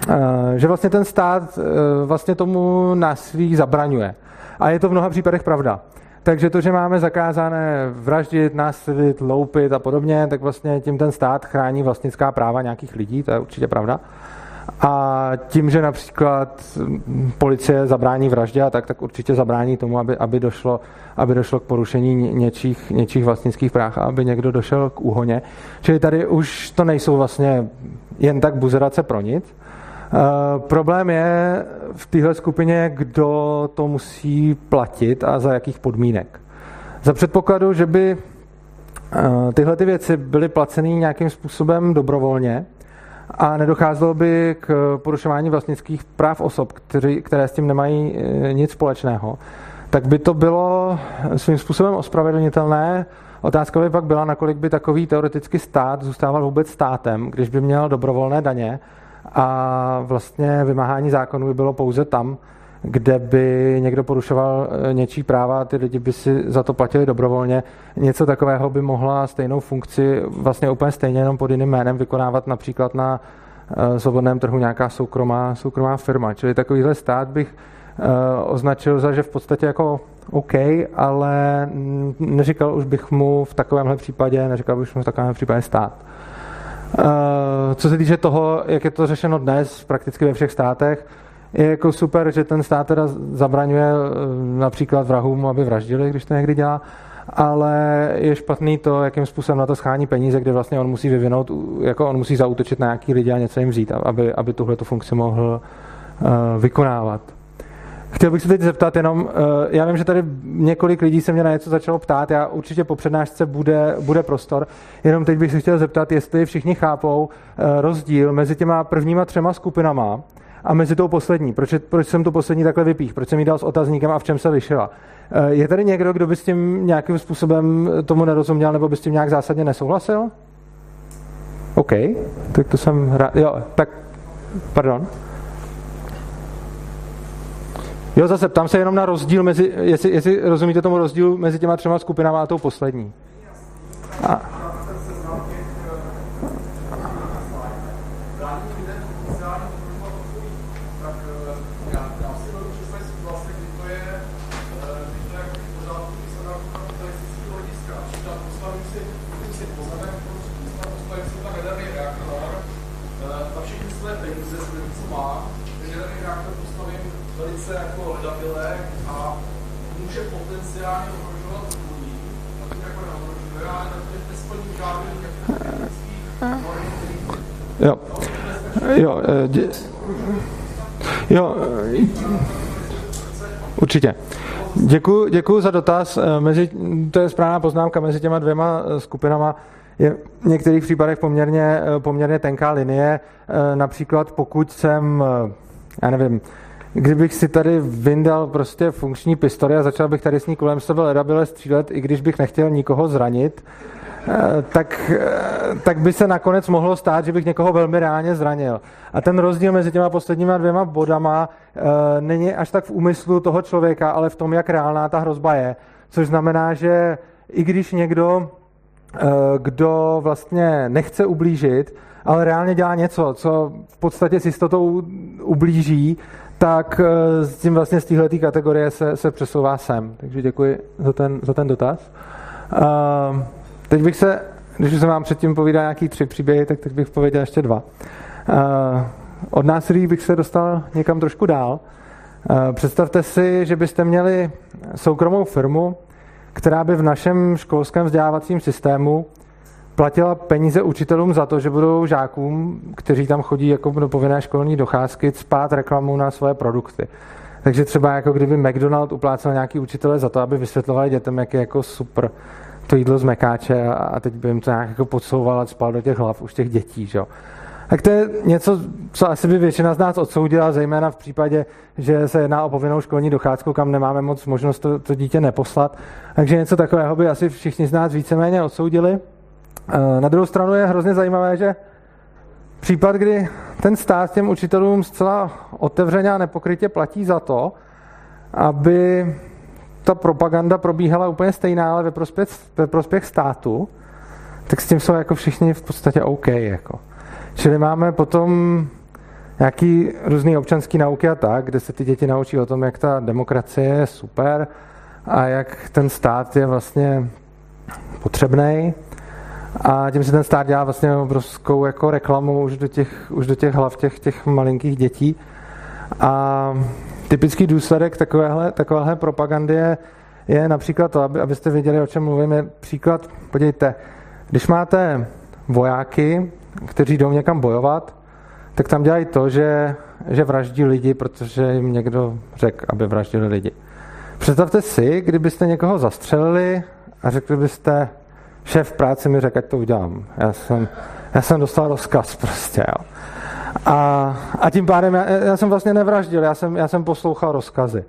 eh, že vlastně ten stát eh, vlastně tomu násilí zabraňuje. A je to v mnoha případech pravda. Takže to, že máme zakázané vraždit, násilit, loupit a podobně, tak vlastně tím ten stát chrání vlastnická práva nějakých lidí, to je určitě pravda. A tím, že například policie zabrání vraždě, tak, tak určitě zabrání tomu, aby, aby, došlo, aby došlo k porušení něčích, něčích vlastnických práv a aby někdo došel k úhoně. Čili tady už to nejsou vlastně jen tak buzerace pro nic, Uh, problém je v téhle skupině, kdo to musí platit a za jakých podmínek. Za předpokladu, že by uh, tyhle ty věci byly placeny nějakým způsobem dobrovolně a nedocházelo by k porušování vlastnických práv osob, kteří, které s tím nemají uh, nic společného, tak by to bylo svým způsobem ospravedlnitelné. Otázka by pak byla, nakolik by takový teoreticky stát zůstával vůbec státem, když by měl dobrovolné daně a vlastně vymáhání zákonů by bylo pouze tam, kde by někdo porušoval eh, něčí práva a ty lidi by si za to platili dobrovolně. Něco takového by mohla stejnou funkci vlastně úplně stejně jenom pod jiným jménem vykonávat například na eh, svobodném trhu nějaká soukromá, soukromá firma. Čili takovýhle stát bych eh, označil za, že v podstatě jako OK, ale neříkal už bych mu v takovémhle případě, neříkal bych mu v takovémhle případě stát. Co se týče toho, jak je to řešeno dnes prakticky ve všech státech, je jako super, že ten stát teda zabraňuje eh, například vrahům, aby vraždili, když to někdy dělá, ale je špatný to, jakým způsobem na to schání peníze, kde vlastně on musí vyvinout, jako on musí zautočit na nějaký lidi a něco jim vzít, aby, aby tuhle funkci mohl uh, vykonávat. Chtěl bych se teď zeptat jenom, uh, já vím, že tady několik lidí se mě na něco začalo ptát, já určitě po přednášce bude, bude prostor, jenom teď bych se chtěl zeptat, jestli všichni chápou uh, rozdíl mezi těma prvníma třema skupinama, a mezi tou poslední. Proč, proč jsem tu poslední takhle vypích? Proč jsem jí dal s otazníkem a v čem se lišila? Eh, je tady někdo, kdo by s tím nějakým způsobem tomu nerozuměl nebo by s tím nějak zásadně nesouhlasil? OK, tak to jsem rád. Jo, tak, pardon. Jo, zase ptám se jenom na rozdíl mezi, jestli, jestli rozumíte tomu rozdílu mezi těma třema skupinama a tou poslední. A, Jo. Jo, eh, dě... jo, eh, určitě. Děkuji, děkuji za dotaz. Eh, mezi, to je správná poznámka mezi těma dvěma skupinama. Je v některých případech poměrně, poměrně tenká linie. Například pokud jsem, já nevím, kdybych si tady vyndal prostě funkční pistoli a začal bych tady s ní kolem sebe ledabile střílet, i když bych nechtěl nikoho zranit, Eh, tak, eh, tak by se nakonec mohlo stát, že bych někoho velmi reálně zranil. A ten rozdíl mezi těma posledníma dvěma bodama e, není až tak v úmyslu toho člověka, ale v tom, jak reálná ta hrozba je. Což znamená, že i když někdo, kdo vlastně nechce ublížit, ale reálně dělá něco, co v podstatě s jistotou ublíží, tak s tím vlastně z téhle kategorie se, se přesouvá sem. Takže děkuji za ten, za ten dotaz. Uh, Teď bych se, když jsem vám předtím povídal nějaký tři příběhy, tak teď bych pověděl ještě dva. Uh, od násilí bych se dostal někam trošku dál. Uh, představte si, že byste měli soukromou firmu, která by v našem školském vzdělávacím systému platila peníze učitelům za to, že budou žákům, kteří tam chodí jako do povinné školní docházky, spát reklamu na svoje produkty. Takže třeba jako kdyby McDonald uplácel nějaký učitele za to, aby vysvětlovali dětem, jak je jako super to jídlo z mekáče a teď by jim to nějak jako podsouval a spal do těch hlav už těch dětí. Že? Tak to je něco, co asi by většina z nás odsoudila, zejména v případě, že se jedná o povinnou školní docházku, kam nemáme moc možnost to, to dítě neposlat. Takže něco takového by asi všichni z nás víceméně odsoudili. Eh, na druhou stranu je hrozně zajímavé, že případ, kdy ten stát těm učitelům zcela otevřeně a nepokrytě platí za to, aby ta propaganda probíhala úplně stejná, ale ve prospěch, ve prospěch státu, tak s tím jsou jako všichni v podstatě OK. Jako. Čili máme potom nějaký různý občanský nauky a tak, kde se ty děti naučí o tom, jak ta demokracie je super a jak ten stát je vlastně potřebný. A tím se ten stát dělá vlastně obrovskou jako reklamu už do těch, už do těch hlav těch, těch malinkých dětí. A Typický důsledek takovéhle, takovéhle propagandy je, je například to, aby, abyste věděli, o čem mluvím, je příklad, podívejte, když máte vojáky, kteří jdou někam bojovat, tak tam dělají to, že, že vraždí lidi, protože jim někdo řekl, aby vraždili lidi. Představte si, kdybyste někoho zastřelili a řekli byste, šéf práce mi řekl, ať to udělám. Já jsem, já jsem dostal rozkaz prostě. Jo. A, a tím pádem já, já jsem vlastně nevraždil, já jsem, já jsem poslouchal rozkazy.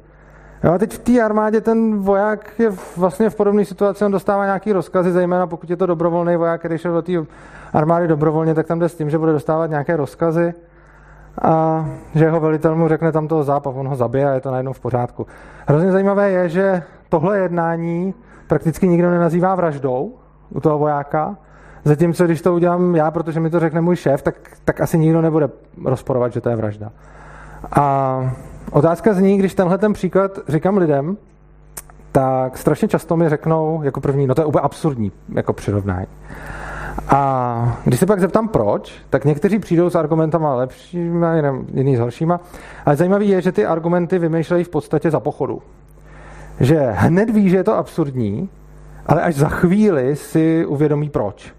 Jo, a teď v té armádě ten voják je vlastně v podobné situaci, on dostává nějaký rozkazy, zejména pokud je to dobrovolný voják, který šel do té armády dobrovolně, tak tam jde s tím, že bude dostávat nějaké rozkazy a že jeho velitel mu řekne tam toho záp a on ho zabije a je to najednou v pořádku. Hrozně zajímavé je, že tohle jednání prakticky nikdo nenazývá vraždou u toho vojáka, zatímco když to udělám já, protože mi to řekne můj šéf, tak, tak asi nikdo nebude rozporovat, že to je vražda. A otázka zní, když tenhle ten příklad říkám lidem, tak strašně často mi řeknou jako první, no to je úplně absurdní jako přirovnání. A když se pak zeptám proč, tak někteří přijdou s argumentama lepšíma, jiný s horšíma, ale zajímavé je, že ty argumenty vymýšlejí v podstatě za pochodu. Že hned ví, že je to absurdní, ale až za chvíli si uvědomí proč.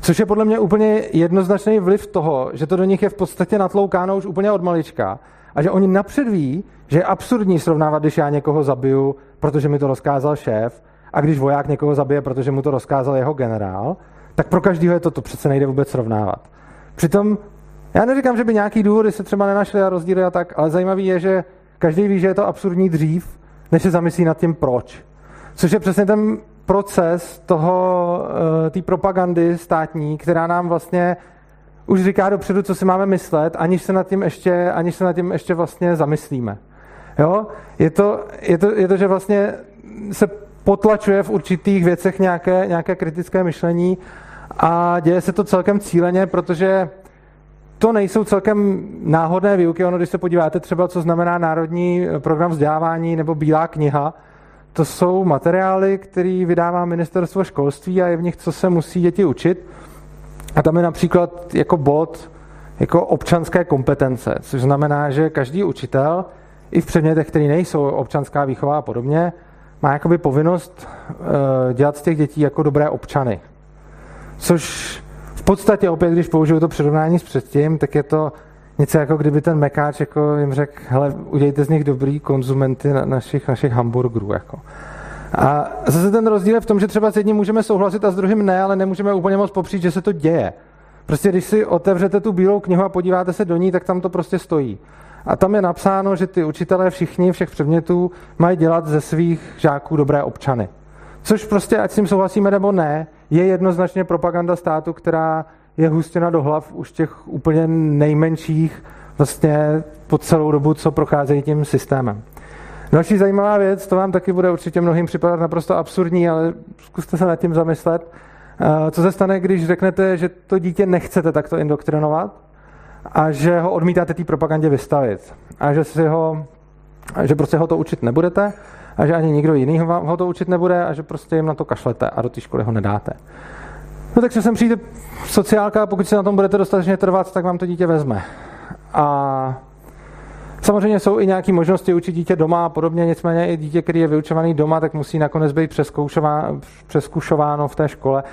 Což je podle mě úplně jednoznačný vliv toho, že to do nich je v podstatě natloukáno už úplně od malička a že oni napřed ví, že je absurdní srovnávat, když já někoho zabiju, protože mi to rozkázal šéf, a když voják někoho zabije, protože mu to rozkázal jeho generál, tak pro každého je to, to přece nejde vůbec srovnávat. Přitom já neříkám, že by nějaký důvody se třeba nenašly a rozdíly a tak, ale zajímavý je, že každý ví, že je to absurdní dřív, než se zamyslí nad tím proč. Což je přesně ten proces toho, eh, té propagandy státní, která nám vlastně už říká dopředu, co si máme myslet, aniž se nad tím ještě, aniž se nad tím ještě vlastně zamyslíme. Jo? Je, to, je, to, je to, že vlastně se potlačuje v určitých věcech nějaké, nějaké kritické myšlení a děje se to celkem cíleně, protože to nejsou celkem náhodné výuky. Ono, když se podíváte třeba, co znamená Národní program vzdělávání nebo Bílá kniha, to jsou materiály, které vydává ministerstvo školství a je v nich, co se musí děti učit. A tam je například jako bod jako občanské kompetence, což znamená, že každý učitel i v předmětech, které nejsou občanská výchova a podobně, má jakoby povinnost uh, dělat z těch dětí jako dobré občany. Což v podstatě opět, když použiju to přirovnání s předtím, tak je to něco jako kdyby ten mekáč jako jim řekl, hele, udějte z nich dobrý konzumenty na našich, našich hamburgerů. Jako. A zase ten rozdíl je v tom, že třeba s jedním můžeme souhlasit a s druhým ne, ale nemůžeme úplně moc popřít, že se to děje. Prostě když si otevřete tu bílou knihu a podíváte se do ní, tak tam to prostě stojí. A tam je napsáno, že ty učitelé všichni všech předmětů mají dělat ze svých žáků dobré občany. Což prostě, ať s tím souhlasíme nebo ne, je jednoznačně propaganda státu, která je hustěna do hlav už těch úplně nejmenších vlastně po celou dobu, co procházejí tím systémem. Další zajímavá věc, to vám taky bude určitě mnohým připadat naprosto absurdní, ale zkuste se nad tím zamyslet. Eh, co se stane, když řeknete, že to dítě nechcete takto indoktrinovat a že ho odmítáte té propagandě vystavit a že, si ho, že prostě ho to učit nebudete a že ani nikdo jiný ho, ho to učit nebude a že prostě jim na to kašlete a do té školy ho nedáte. No tak se sem přijde sociálka a pokud se na tom budete dostatečně trvat, tak vám to dítě vezme. A Samozřejmě jsou i nějaké možnosti učit dítě doma a podobně, nicméně i dítě, který je vyučovaný doma, tak musí nakonec být přeskušováno v té škole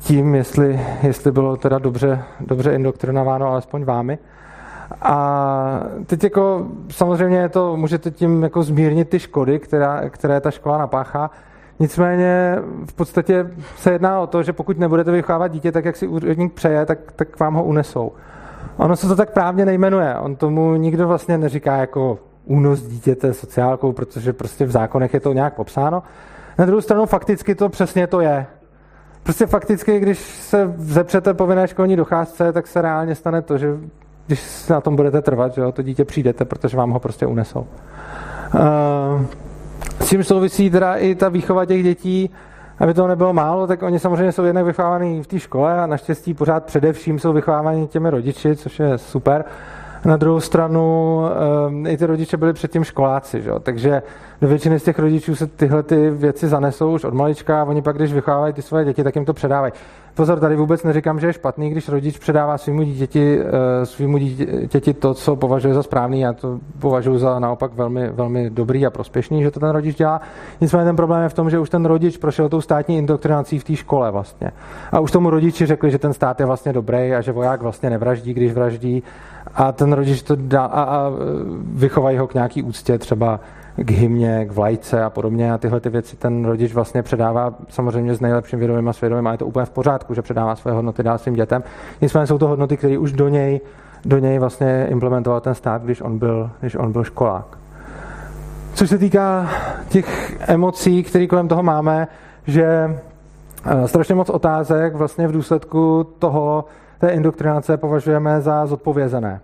tím, jestli, jestli bylo teda dobře, dobře indoktrinováno alespoň vámi. A teď jako samozřejmě to můžete tím jako zmírnit ty škody, která, které ta škola napáchá. Nicméně v podstatě se jedná o to, že pokud nebudete vychovávat dítě tak, jak si úředník přeje, tak, tak vám ho unesou. Ono se to tak právně nejmenuje. On tomu nikdo vlastně neříká jako únos dítěte sociálkou, protože prostě v zákonech je to nějak popsáno. Na druhou stranu fakticky to přesně to je. Prostě fakticky, když se zepřete povinné školní docházce, tak se reálně stane to, že když na tom budete trvat, že jo, to dítě přijdete, protože vám ho prostě unesou. Uh, s tím souvisí teda i ta výchova těch dětí, aby toho nebylo málo, tak oni samozřejmě jsou jednak vychovávaní v té škole a naštěstí pořád především jsou vychováváni těmi rodiči, což je super. Na druhou stranu um, i ty rodiče byli předtím školáci, že? takže do většiny z těch rodičů se tyhle ty věci zanesou už od malička a oni pak, když vychovávají ty svoje děti, tak jim to předávají. Pozor, tady vůbec neříkám, že je špatný, když rodič předává svýmu dítěti, eh, svýmu dítěti to, co považuje za správný. Já to považuji za naopak velmi, velmi dobrý a prospěšný, že to ten rodič dělá. Nicméně ten problém je v tom, že už ten rodič prošel tou státní indoktrinací v té škole vlastně. A už tomu rodiči řekli, že ten stát je vlastně dobrý a že voják vlastně nevraždí, když vraždí. A ten rodič to dá a, a vychovají ho k nějaký úctě třeba k hymně, k vlajce a podobně a tyhle ty věci ten rodič vlastně předává samozřejmě s nejlepším vědomím a svědomím a je to úplně v pořádku, že předává své hodnoty dál svým dětem. Nicméně jsou to hodnoty, které už do něj, do něj vlastně implementoval ten stát, když on byl, když on byl školák. Co se týká těch emocí, které kolem toho máme, že eh, strašně moc otázek vlastně v důsledku toho, té indoktrinace považujeme za zodpovězené.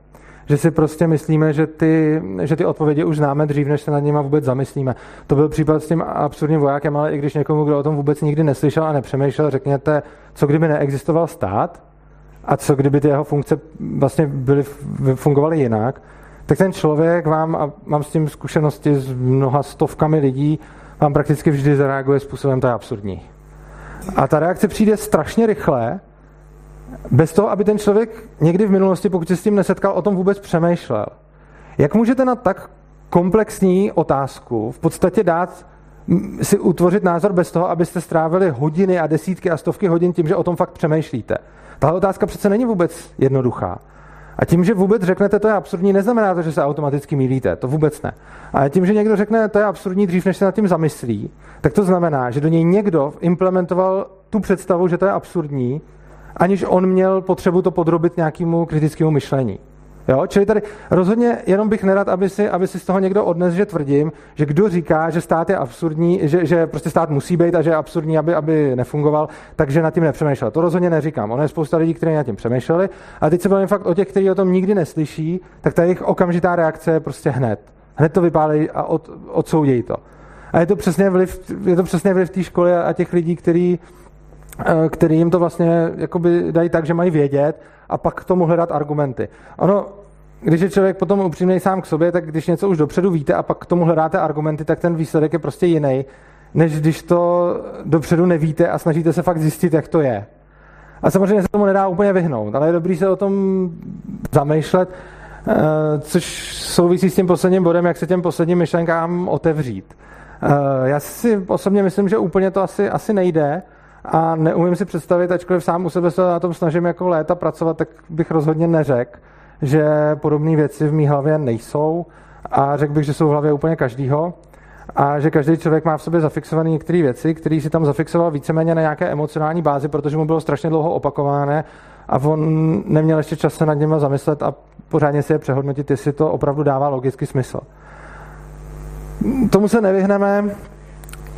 Že si prostě myslíme, že ty, že ty odpovědi už známe dřív, než se nad nimi vůbec zamyslíme. To byl případ s tím absurdním vojákem, ale i když někomu, kdo o tom vůbec nikdy neslyšel a nepřemýšlel, řekněte, co kdyby neexistoval stát a co kdyby ty jeho funkce vlastně byly, fungovaly jinak, tak ten člověk vám, a mám s tím zkušenosti s mnoha stovkami lidí, vám prakticky vždy zareaguje způsobem, to je absurdní. A ta reakce přijde strašně rychle, bez toho, aby ten člověk někdy v minulosti, pokud se s tím nesetkal, o tom vůbec přemýšlel. Jak můžete na tak komplexní otázku v podstatě dát si utvořit názor bez toho, abyste strávili hodiny a desítky a stovky hodin tím, že o tom fakt přemýšlíte? Tahle otázka přece není vůbec jednoduchá. A tím, že vůbec řeknete, to je absurdní, neznamená to, že se automaticky mílíte. To vůbec ne. A tím, že někdo řekne, to je absurdní dřív, než se nad tím zamyslí, tak to znamená, že do něj někdo implementoval tu představu, že to je absurdní, aniž on měl potřebu to podrobit nějakému kritickému myšlení. Jo? Čili tady rozhodně jenom bych nerad, aby si, aby si z toho někdo odnes, že tvrdím, že kdo říká, že stát je absurdní, že, že prostě stát musí být a že je absurdní, aby, aby nefungoval, takže nad tím nepřemýšlel. To rozhodně neříkám. Ono je spousta lidí, kteří nad tím přemýšleli. A teď se bavím fakt o těch, kteří o tom nikdy neslyší, tak ta jejich okamžitá reakce je prostě hned. Hned to vypálí a od, odsoudějí to. A je to přesně vliv, je to přesně vliv té školy a těch lidí, kteří který jim to vlastně jakoby dají tak, že mají vědět a pak k tomu hledat argumenty. Ono, když je člověk potom upřímný sám k sobě, tak když něco už dopředu víte a pak k tomu hledáte argumenty, tak ten výsledek je prostě jiný, než když to dopředu nevíte a snažíte se fakt zjistit, jak to je. A samozřejmě se tomu nedá úplně vyhnout, ale je dobrý se o tom zamýšlet, eh, což souvisí s tím posledním bodem, jak se těm posledním myšlenkám otevřít. Eh, já si osobně myslím, že úplně to asi, asi nejde, a neumím si představit, ačkoliv sám u sebe se na tom snažím jako léta pracovat, tak bych rozhodně neřekl, že podobné věci v mý hlavě nejsou. A řekl bych, že jsou v hlavě úplně každýho. A že každý člověk má v sobě zafixované některé věci, které si tam zafixoval víceméně na nějaké emocionální bázi, protože mu bylo strašně dlouho opakované a on neměl ještě čas se nad něma zamyslet a pořádně si je přehodnotit, jestli to opravdu dává logický smysl. Tomu se nevyhneme,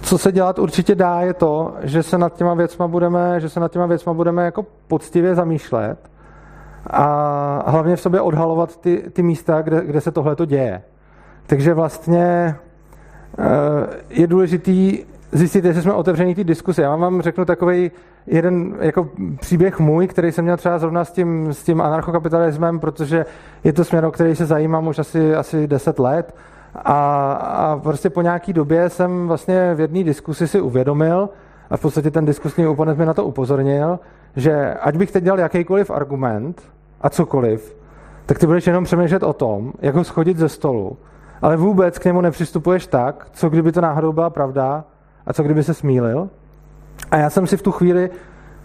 co se dělat určitě dá, je to, že se nad těma věcma budeme, že se nad těma věcma budeme jako poctivě zamýšlet a hlavně v sobě odhalovat ty, ty místa, kde, kde se tohle to děje. Takže vlastně eh, je důležitý zjistit, jestli jsme otevření ty diskuse. Já vám řeknu takový jeden jako příběh můj, který jsem měl třeba zrovna s tím, s tím anarchokapitalismem, protože je to směr, o který se zajímám už asi, asi 10 let a, a prostě po nějaký době jsem vlastně v jedné diskusi si uvědomil, a v podstatě ten diskusní oponent mi na to upozornil, že ať bych teď dělal jakýkoliv argument a cokoliv, tak ty budeš jenom přemýšlet o tom, jak ho schodit ze stolu, ale vůbec k němu nepřistupuješ tak, co kdyby to náhodou byla pravda a co kdyby se smílil. A já jsem si v tu chvíli,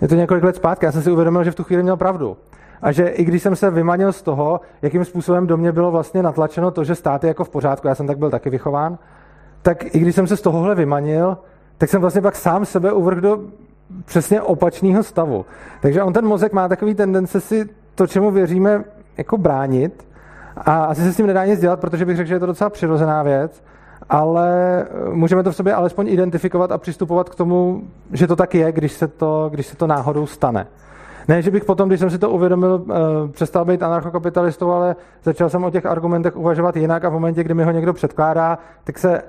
je to několik let zpátky, já jsem si uvědomil, že v tu chvíli měl pravdu a že i když jsem se vymanil z toho, jakým způsobem do mě bylo vlastně natlačeno to, že stát je jako v pořádku, já jsem tak byl taky vychován, tak i když jsem se z tohohle vymanil, tak jsem vlastně pak sám sebe uvrhl do přesně opačného stavu. Takže on ten mozek má takový tendence si to, čemu věříme, jako bránit a asi se s tím nedá nic dělat, protože bych řekl, že je to docela přirozená věc, ale můžeme to v sobě alespoň identifikovat a přistupovat k tomu, že to tak je, když se to, když se to náhodou stane. Ne, že bych potom, když jsem si to uvědomil, eh, přestal být anarchokapitalistou, ale začal jsem o těch argumentech uvažovat jinak a v momentě, kdy mi ho někdo předkládá, tak se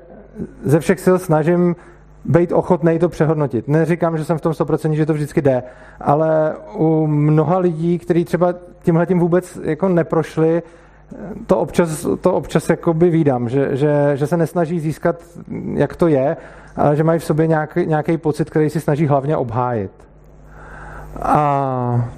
ze všech sil snažím být ochotný to přehodnotit. Neříkám, že jsem v tom 100%, že to vždycky jde, ale u mnoha lidí, kteří třeba tímhle tím vůbec jako neprošli, to občas, to občas jakoby výdám, že, že, že, se nesnaží získat, jak to je, ale že mají v sobě nějaký, nějaký pocit, který si snaží hlavně obhájit. A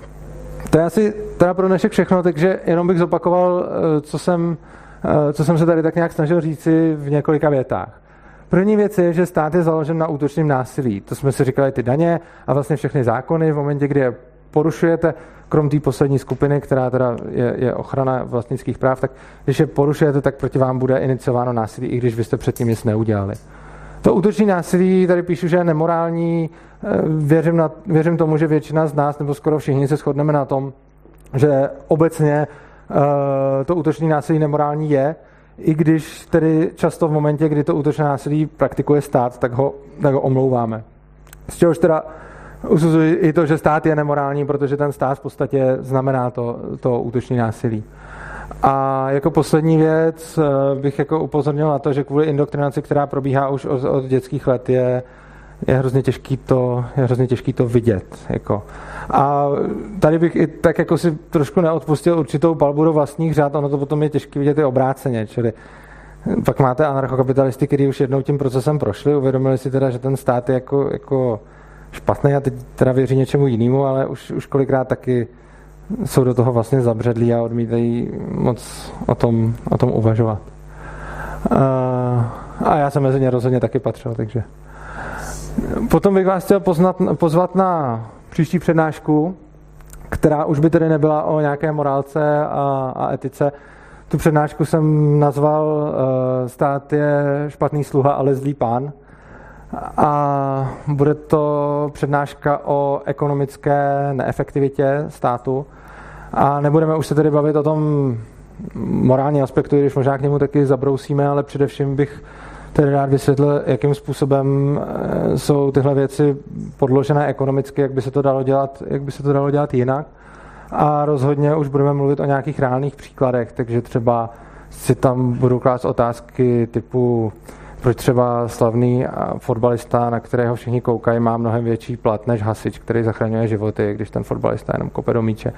to je asi teda pro dnešek všechno, takže jenom bych zopakoval, eh, co jsem, eh, co jsem se tady tak nějak snažil říci v několika větách. První věc je, že stát je založen na útočném násilí. To jsme si říkali ty daně a vlastně všechny zákony v momentě, kdy je porušujete, krom té poslední skupiny, která teda je, je ochrana vlastnických práv, tak když je porušujete, tak proti vám bude iniciováno násilí, i když vy jste předtím nic neudělali. To útoční násilí, tady píšu, že je nemorální, eh, věřím, na, věřím tomu, že většina z nás, nebo skoro všichni se shodneme na tom, že obecně uh, to útoční násilí nemorální je. i když tedy často v momentě, kdy to útočné násilí praktikuje stát, tak ho, tak ho omlouváme. Z čehož teda usuzuji i to, že stát je nemorální, protože ten stát v podstatě znamená to, to útočné násilí. A jako poslední věc eh, bych jako upozornil na to, že kvůli indoktrinaci, která probíhá už od, od dětských let, je, je hrozně těžký to, je hrozně těžký to vidět. Jako. A tady bych i tak jako si trošku neodpustil určitou palbu do vlastních řád, ono to potom je těžké vidět i obráceně, čili pak máte anarchokapitalisty, kteří už jednou tím procesem prošli, uvědomili si teda, že ten stát je jako, jako špatný a teď teda věří něčemu jinému, ale už, už kolikrát taky jsou do toho vlastně zabředlí a odmítají moc o tom, o tom uvažovat. A já jsem mezi ně rozhodně taky patřil, takže. Potom bych vás chtěl poznat, pozvat na příští přednášku, která už by tedy nebyla o nějaké morálce a, a etice. Tu přednášku jsem nazval uh, Stát je špatný sluha, ale zlý pán. A bude to přednáška o ekonomické neefektivitě státu. A nebudeme už se tedy bavit o tom morální aspektu, když možná k němu taky zabrousíme, ale především bych tedy rád vysvětlil, jakým způsobem eh, jsou tyhle věci podložené ekonomicky, jak by se to dalo dělat, jak by se to dalo dělat jinak. A rozhodně už budeme mluvit o nějakých reálných příkladech, takže třeba si tam budou klást otázky typu, proč třeba slavný fotbalista, na kterého všichni koukají, má mnohem větší plat než hasič, který zachraňuje životy, když ten fotbalista jenom kope do míče.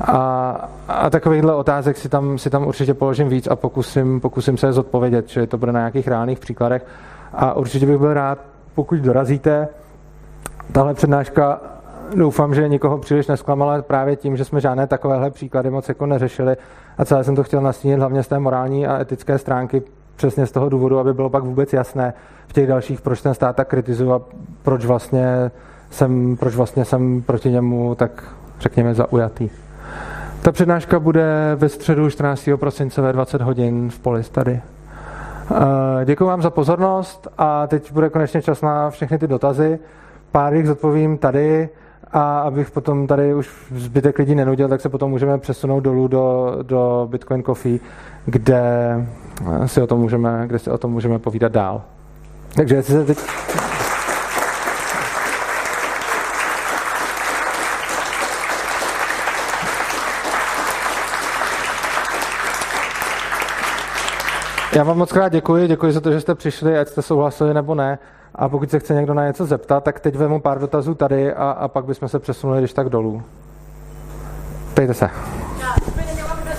A, a takovýchhle otázek si tam, si tam určitě položím víc a pokusím, pokusím se je zodpovědět, že to bude na nějakých reálných příkladech. A určitě bych byl rád, pokud dorazíte. Tahle přednáška doufám, že nikoho příliš nesklamala právě tím, že jsme žádné takovéhle příklady moc jako neřešili a celé jsem to chtěl nastínit hlavně z té morální a etické stránky, přesně z toho důvodu, aby bylo pak vůbec jasné v těch dalších, proč ten stát tak kritizuju a proč vlastně jsem, proč vlastně jsem proti němu tak řekněme zaujatý. Ta přednáška bude ve středu 14. prosince ve 20 hodin v Polis tady. Eh, Děkuji vám za pozornost a teď bude konečně čas na všechny ty dotazy. Pár jich zodpovím tady a abych potom tady už zbytek lidí nenudil, tak se potom můžeme přesunout dolů do, do Bitcoin Coffee, kde si o tom můžeme, kde si o tom můžeme povídat dál. Takže jestli se teď... Já vám moc krát děkuji, děkuji za to, že jste přišli, ať jste souhlasili nebo ne. A pokud se chce někdo na něco zeptat, tak teď vemu pár dotazů tady a, a pak bychom se přesunuli když tak dolů. Pejte se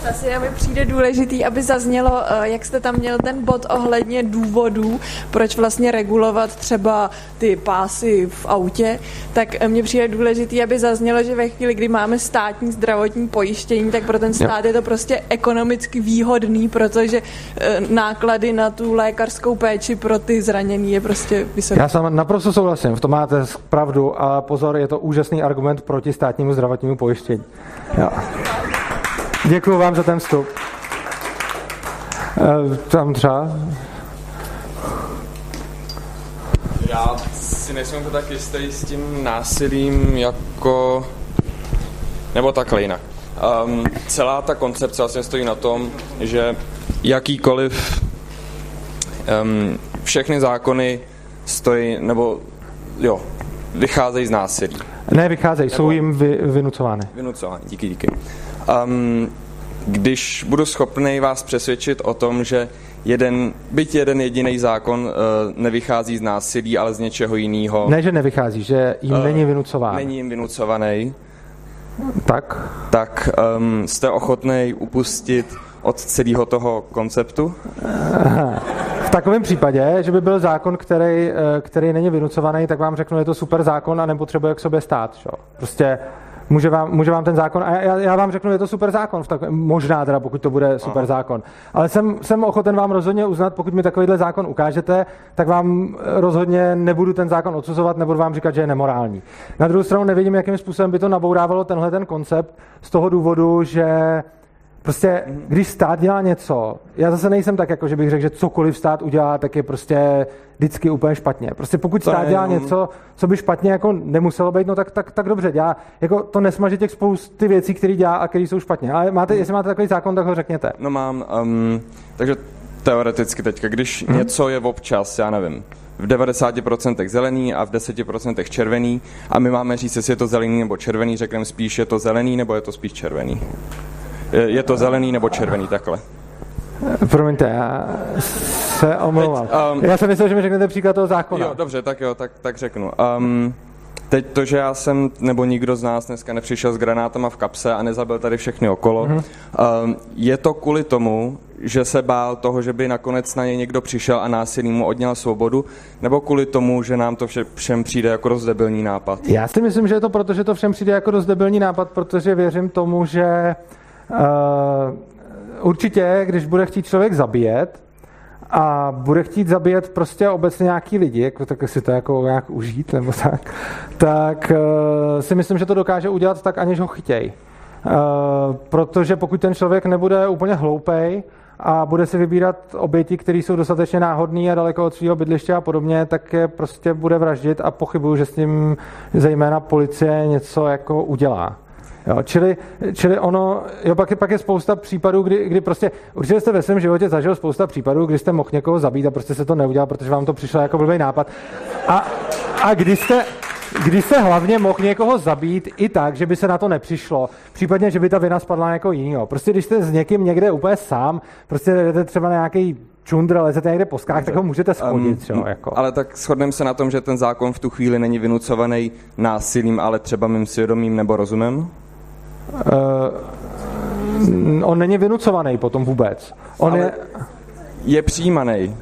asi mi přijde důležitý, aby zaznělo, eh, jak jste tam měl ten bod ohledně důvodů, proč vlastně regulovat třeba ty pásy v autě, tak eh, mně přijde důležitý, aby zaznělo, že ve chvíli, kdy máme státní zdravotní pojištění, tak pro ten stát je to prostě ekonomicky výhodný, protože eh, náklady na tu lékařskou péči pro ty zranění je prostě vysoké. Já jsem naprosto souhlasím, v tom máte pravdu a pozor, je to úžasný argument proti státnímu zdravotnímu pojištění. Jo. Děkuji vám za ten vstup. Eh, tam třeba. Já si nejsem to tak jistý s tím násilím jako... Nebo takhle jinak. Um, celá ta koncepce vlastně stojí na tom, že jakýkoliv um, všechny zákony stojí, nebo jo, vycházejí z násilí. Ne, vycházejí, nebo, jsou jim vy, vynucovány. Vynucovány, díky, díky. Um, když budu schopný vás přesvědčit o tom, že jeden, byť jeden jediný zákon uh, nevychází z násilí, ale z něčeho jiného. Ne, že nevychází, že jim uh, není vynucován. Není jim vynucovaný. Tak? Tak um, jste ochotný upustit od celého toho konceptu? V takovém případě, že by byl zákon, který, eh, který není vynucovaný, tak vám řeknu, je to super zákon a nepotřebuje k sobě stát. Čo? Prostě může vám, může vám ten zákon, a já, já vám řeknu, je to super zákon, v tak, možná teda, pokud to bude super Aha. zákon, ale jsem, jsem ochoten vám rozhodně uznat, pokud mi takovýhle zákon ukážete, tak vám rozhodně nebudu ten zákon odsuzovat, nebudu vám říkat, že je nemorální. Na druhou stranu nevidím, jakým způsobem by to nabourávalo tenhle ten koncept z toho důvodu, že Prostě, když stát dělá něco, já zase nejsem tak, jako že bych řekl, že cokoliv stát udělá, tak je prostě vždycky úplně špatně. Prostě pokud to stát dělá něco, co by špatně jako nemuselo být, no tak, tak, tak dobře, dělá, jako to nesmaže těch spousty věcí, které dělá a které jsou špatně. Ale máte, hmm. jestli máte takový zákon, tak ho řekněte. No mám, um, takže teoreticky teďka, když hmm. něco je občas, já nevím, v 90% zelený a v 10% červený a my máme říct, jestli je to zelený nebo červený, řekneme spíš, je to zelený nebo je to spíš červený. Je, to zelený nebo červený, takhle. Promiňte, já se omlouvám. Teď, um, já jsem myslel, že mi řeknete příklad toho zákona. Jo, dobře, tak jo, tak, tak řeknu. Um, teď to, že já jsem, nebo nikdo z nás dneska nepřišel s granátama v kapse a nezabil tady všechny okolo, mm-hmm. um, je to kvůli tomu, že se bál toho, že by nakonec na něj někdo přišel a násilím mu odněl svobodu, nebo kvůli tomu, že nám to vše, všem přijde jako dost debilní nápad? Já si myslím, že je to proto, že to všem přijde jako dost debilní nápad, protože věřím tomu, že určitě, když bude chtít člověk zabíjet, a bude chtít zabíjet prostě obecně nějaký lidi, jako, tak si to jako nějak užít nebo tak, tak uh, si myslím, že to dokáže udělat tak, aniž ho chytěj. Uh, protože pokud ten člověk nebude úplně hloupej a bude si vybírat oběti, které jsou dostatečně náhodné a daleko od svého bydliště a podobně, tak je prostě bude vraždit a pochybuju, že s tím zejména policie něco jako udělá. Jo, čili, čili ono, jo, pak, je, pak je spousta případů, kdy, kdy prostě, určitě jste ve svém životě zažil spousta případů, kdy jste mohl někoho zabít a prostě se to neudělal, protože vám to přišlo jako blbý nápad. A, a kdy jste, kdy se hlavně mohl někoho zabít i tak, že by se na to nepřišlo, případně, že by ta vina spadla jako jinýho. Prostě když jste s někým někde úplně sám, prostě jdete třeba na nějaký čundr, lezete někde po skách, tak ho můžete schodit. Um, jo, jako. Ale tak shodneme se na tom, že ten zákon v tu chvíli není vynucovaný násilím, ale třeba mým svědomím nebo rozumem? Uh, on není vynucovaný potom vůbec. On ale je... je přijímaný.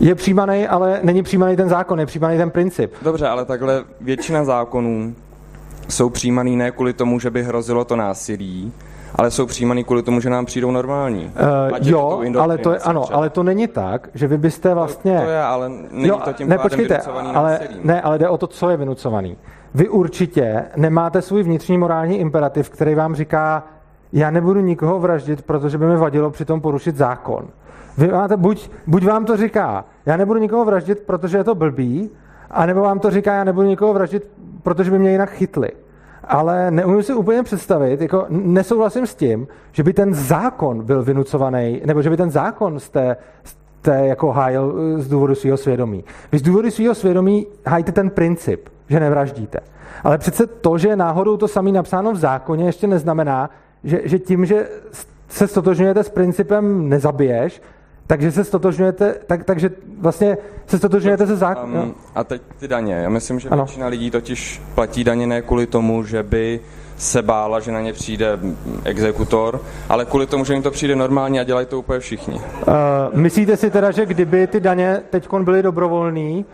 Je přijímaný, ale není přijímaný ten zákon, je přijímaný ten princip. Dobře, ale takhle většina zákonů jsou přijímaný ne kvůli tomu, že by hrozilo to násilí, ale jsou přijímaný kvůli tomu, že nám přijdou normální. Uh, jo, to ale to je, ano, třeba. ale to není tak, že vy byste vlastně... To, to je, ale není jo, to tím ne, počkejte, ale, ne, ale jde o to, co je vynucovaný vy určitě nemáte svůj vnitřní morální imperativ, který vám říká, já nebudu nikoho vraždit, protože by mi vadilo přitom porušit zákon. Vy máte, buď, buď vám to říká, já nebudu nikoho vraždit, protože je to blbý, anebo vám to říká, já nebudu nikoho vraždit, protože by mě jinak chytli. Ale neumím si úplně představit, jako nesouhlasím s tím, že by ten zákon byl vynucovaný, nebo že by ten zákon z té, z té jako hájil eh, z důvodu svého svědomí. Vy z důvodu svého svědomí hájíte ten princip že nevraždíte. Ale přece to, že je náhodou to samé napsáno v zákoně, ještě neznamená, že, že tím, že se stotožňujete s principem nezabiješ, takže se stotožňujete, tak, takže vlastně se stotožňujete se zákonem. Um, a teď ty daně. Já myslím, že ano. většina lidí totiž platí daně ne kvůli tomu, že by se bála, že na ně přijde exekutor, ale kvůli tomu, že jim to přijde normálně a dělají to úplně všichni. Uh, myslíte si teda, že kdyby ty daně teď byly dobrovolné,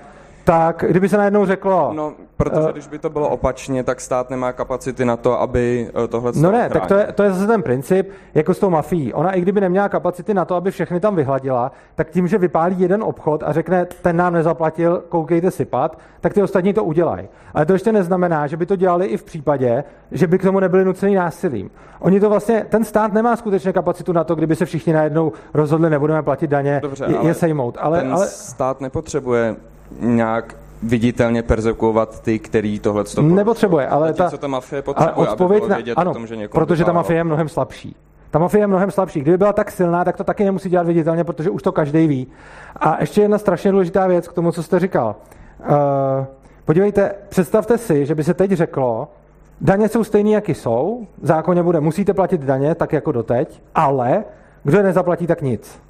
tak kdyby se najednou řeklo... No, protože uh, když by to bylo opačně, tak stát nemá kapacity na to, aby eh, tohle No ne, chránil. tak to je, to je zase ten princip, jako s tou mafií. Ona i kdyby neměla kapacity na to, aby všechny tam vyhladila, tak tím, že vypálí jeden obchod a řekne, ten nám nezaplatil, koukejte sypat, tak ty ostatní to udělají. Ale to ještě neznamená, že by to dělali i v případě, že by k tomu nebyli nuceni násilím. Oni to vlastně, ten stát nemá skutečně kapacitu na to, kdyby se všichni najednou rozhodli, nebudeme platit daně, Dobře, je, je sejmout. Ale, ten ale... stát nepotřebuje nějak viditelně persekuovat ty, který tohle to Nepotřebuje, ale ta, co ta mafie potřebuje, ale odpověď aby vědět na, ano, o tom, že protože ta mafie je mnohem slabší. Ta mafie je mnohem slabší. Kdyby byla tak silná, tak to taky nemusí dělat viditelně, protože už to každý ví. A ještě jedna strašně důležitá věc k tomu, co jste říkal. Uh, podívejte, představte si, že by se teď řeklo, daně jsou stejné, jaký jsou, v zákoně bude, musíte platit daně, tak jako doteď, ale kdo je nezaplatí, tak nic.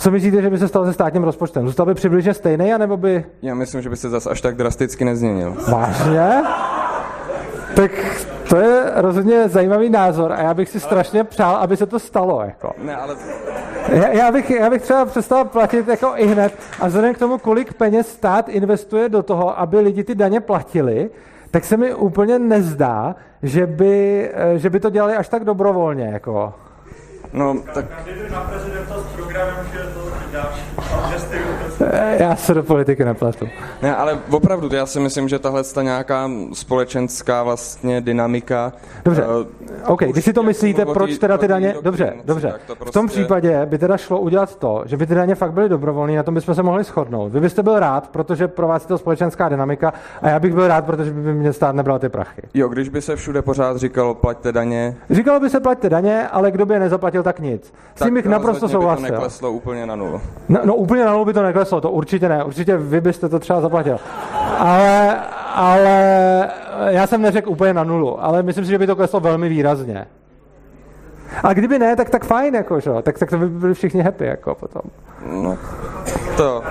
Co myslíte, že by se stalo se státním rozpočtem? Zůstal by přibližně stejný, anebo by... Já myslím, že by se zase až tak drasticky nezměnil. Vážně? Tak to je rozhodně zajímavý názor a já bych si strašně přál, aby se to stalo. Jako. Ne, ale... Já, já, bych, já bych třeba přestal platit jako i hned a vzhledem k tomu, kolik peněz stát investuje do toho, aby lidi ty daně platili, tak se mi úplně nezdá, že by, že by to dělali až tak dobrovolně. Jako. No, tak... Na prezidenta s programem, že to [laughs] Já se do politiky nepletu. Ne, ale opravdu, já si myslím, že tahle ta nějaká společenská vlastně dynamika... Dobře, uh, OK, když si to myslíte, proč teda ty daně... Dobře, dobře. to V tom prostě- případě by teda šlo udělat to, že by ty daně fakt byly dobrovolné, na tom bychom se mohli shodnout. Vy byste byl rád, protože pro vás je to společenská dynamika a já bych byl rád, protože by mě stát nebral ty prachy. Jo, když by se všude pořád říkalo, plaťte daně, Říkalo by se plaťte daně, ale kdo by je nezaplatil, tak nic. S tím bych naprosto by to souhlasil. nekleslo úplně na nulu. No, no úplně na nulu by to nekleslo, to určitě ne. Určitě vy byste to třeba zaplatil. Ale, ale já jsem neřekl úplně na nulu, ale myslím si, že by to kleslo velmi výrazně. A kdyby ne, tak tak fajn, jako, že? Tak, tak to by byli všichni happy, jako potom. No, to...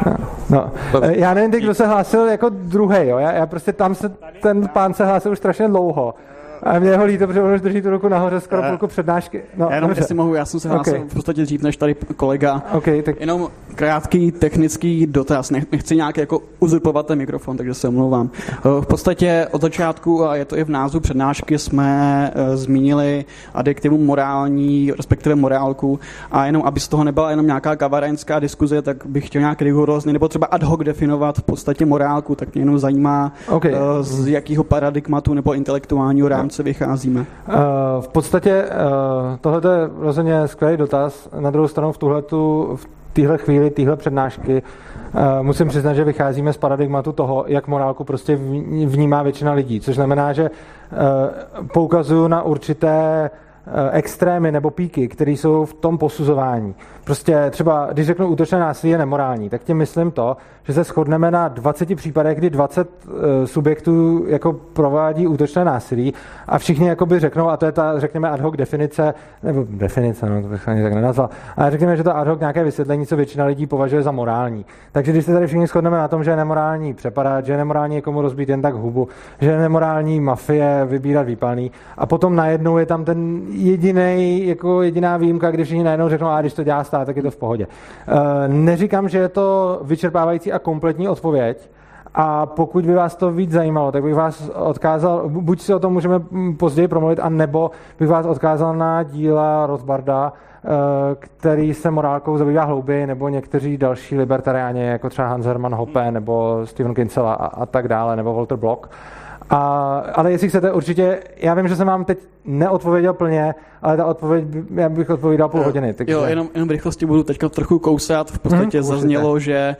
No. Eh, Já nevím, kdo se hlásil jako druhý, jo. Já, já prostě tam se, ten pán se hlásil už strašně dlouho. A mě ho líto, protože on už drží tu ruku nahoře skoro Eh, půlku přednášky. No, Já jenom, jestli mohu, já jsem se hlásil Ok. v podstatě dřív než tady kolega. OK, tak Jenom krátký technický dotaz. Nech- Nechci nějak jako uzurpovat ten mikrofon, takže se omlouvám. Eh, V podstatě od začátku, a je to i v názvu přednášky, jsme eh, zmínili adjektivum morální, respektive morálku. A jenom, aby z toho nebyla jenom nějaká kavarenská diskuze, tak bych chtěl nějak rigorózně nebo třeba ad hoc definovat v podstatě morálku. Tak mě jenom zajímá, OK. eh, z jakého paradigmatu nebo intelektuálního rámce vycházíme. Uh, v podstatě uh, tohle je rozhodně skvělý dotaz. Na druhou stranu v tuhletu, v téhle chvíli, téhle přednášky uh, musím přiznat, že vycházíme z paradigmatu toho, jak morálku prostě vní- vnímá většina lidí, což znamená, že poukazuju na určité extrémy nebo píky, které jsou v tom posuzování. Prostě třeba, když řeknu útočné násilí je nemorální, tak tím myslím to, že se shodneme na 20 případech, kdy 20 uh, subjektů jako provádí útočné násilí a všichni jakoby řeknou, a to je ta, řekněme, ad hoc definice, nebo definice, no to bych ani tak nenazval, ale řekněme, že to ad hoc nějaké vysvětlení, co většina lidí považuje za morální. Takže když se tady všichni shodneme na tom, že je nemorální přepadat, že je nemorální někomu rozbít jen tak hubu, že je nemorální mafie vybírat výpalný a potom najednou je tam ten jediný, jako jediná výjimka, když všichni najednou řeknou, a když to dělá stát, tak je to v pohodě. Uh, neříkám, že je to vyčerpávající a kompletní odpověď, a pokud by vás to víc zajímalo, tak bych vás odkázal, bu- buď si o tom můžeme mm, později promluvit, a nebo bych vás odkázal na díla Rothbarda, eh, který se morálkou zabývá hlouběji, nebo někteří další libertariáni, jako třeba Hans Hermann Hoppe, nebo Steven Kinsella a, a tak dále, nebo Walter Block. A, ale jestli chcete, určitě, já vím, že jsem vám teď neodpověděl plně, ale ta odpověď, já bych odpovídal půl hodiny. Takže... Jo, jenom, jenom v rychlosti budu teďka trochu kousat. V podstatě hmm, zaznělo, že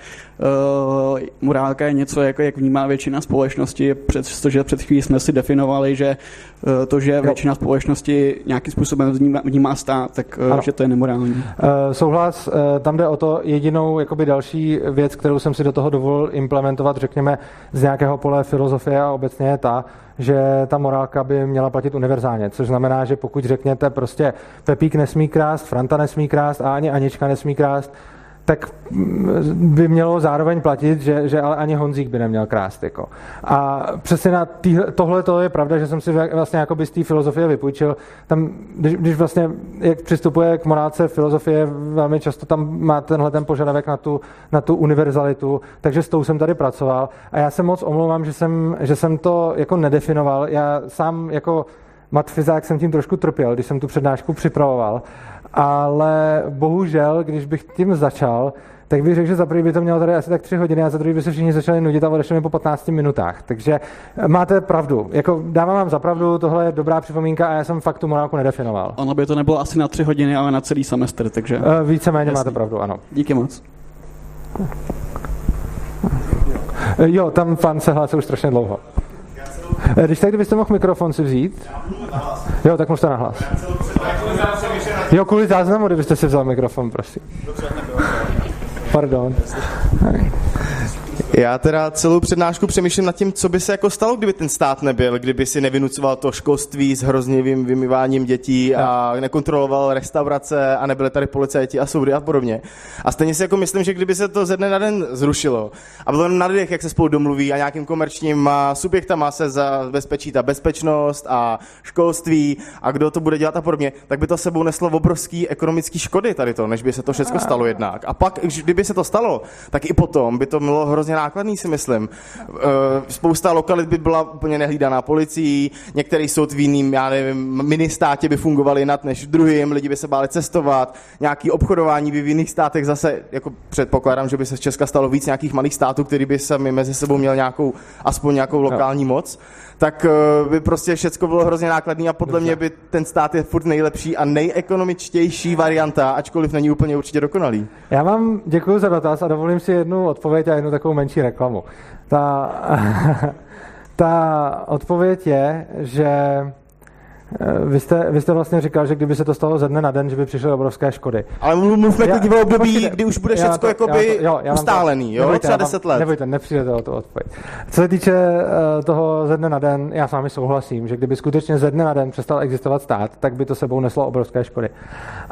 uh, morálka je něco, jako jak vnímá většina společnosti, přestože před chvílí jsme si definovali, že uh, to, že většina společnosti nějakým způsobem vnímá, vnímá stát, tak uh, Ano. že to je nemorální. Uh, souhlas, uh, tam jde o to, jedinou jakoby další věc, kterou jsem si do toho dovolil implementovat, řekněme, z nějakého pole filozofie a obecně je ta, že ta morálka by měla platit univerzálně, což znamená, že pokud řekněte prostě Pepík nesmí krást, Franta nesmí krást a ani Anička nesmí krást, tak mm, by mělo zároveň platit, že, že ale ani Honzík by neměl krást. Jako. A přesně na tohle to je pravda, že jsem si vlastně jako z té filozofie vypůjčil. Tam, když, když vlastně, jak přistupuje k morálce filozofie, velmi často tam má tenhle ten požadavek na tu, na tu univerzalitu, takže s tou jsem tady pracoval. A já se moc omlouvám, že jsem, že jsem to jako nedefinoval. Já sám jako matfizák jsem tím trošku trpěl, když jsem tu přednášku připravoval, ale bohužel, když bych tím začal, tak bych řekl, že za prvý by to mělo tady asi tak tři hodiny a za druhý by se všichni začali nudit a odešli mi po 15 minutách. Takže máte pravdu. Jako dávám vám za pravdu, tohle je dobrá připomínka a já jsem fakt tu morálku nedefinoval. Ono by to nebylo asi na tři hodiny, ale na celý semestr, takže Eh, Víceméně Jasný. máte pravdu, ano. díky moc. Eh, Jo, tam pan se hlásil už strašně dlouho. Když tak, kdybyste mohl mikrofon si vzít. Jo, tak mluvte nahlas. Jo, kvůli záznamu, kdybyste si vzal mikrofon, prosím. Pardon. Já teda celou přednášku přemýšlím nad tím, co by se jako stalo, kdyby ten stát nebyl, kdyby si nevynucoval to školství s hroznivým vymýváním dětí a nekontroloval restaurace a nebyly tady policajti a soudy a podobně. A stejně si jako myslím, že kdyby se to ze dne na den zrušilo a bylo na lidech, jak se spolu domluví a nějakým komerčním subjektama se zabezpečí ta bezpečnost a školství a kdo to bude dělat a podobně, tak by to sebou neslo obrovský ekonomický škody tady to, než by se to všechno stalo jednak. A pak, kdyby se to stalo, tak i potom by to mělo hrozně nákladný, si myslím. Eh, Spousta lokalit by byla úplně nehlídaná policií, některý soud v jiným, já nevím, ministátě by fungovaly jinak než v druhém, lidi by se báli cestovat, nějaký obchodování by v jiných státech zase, jako předpokládám, že by se z Česka stalo víc nějakých malých států, který by sami mezi sebou měl nějakou, aspoň nějakou lokální moc, tak eh, by prostě všecko bylo hrozně nákladný a podle mě by ten stát je furt nejlepší a nejekonomičtější varianta, ačkoliv není úplně určitě dokonalý. Já vám děkuji za dotaz a dovolím si jednu odpověď a jednu takovou menší reklamu. Ta, [laughs] ta odpověď je, že vy jste, vy jste vlastně říkal, že kdyby se to stalo ze dne na den, že by přišly obrovské škody. Ale mluvme klidně o období, kdy už bude to- jakoby to- jo, já to- ustálený, jo? nebojte, Třeba já vám- 10 let. Nebojte, nepřijdete o tu odpověď. Co se týče eh, toho ze dne na den, já s vámi souhlasím, že kdyby skutečně ze dne na den přestal existovat stát, tak by to sebou neslo obrovské škody.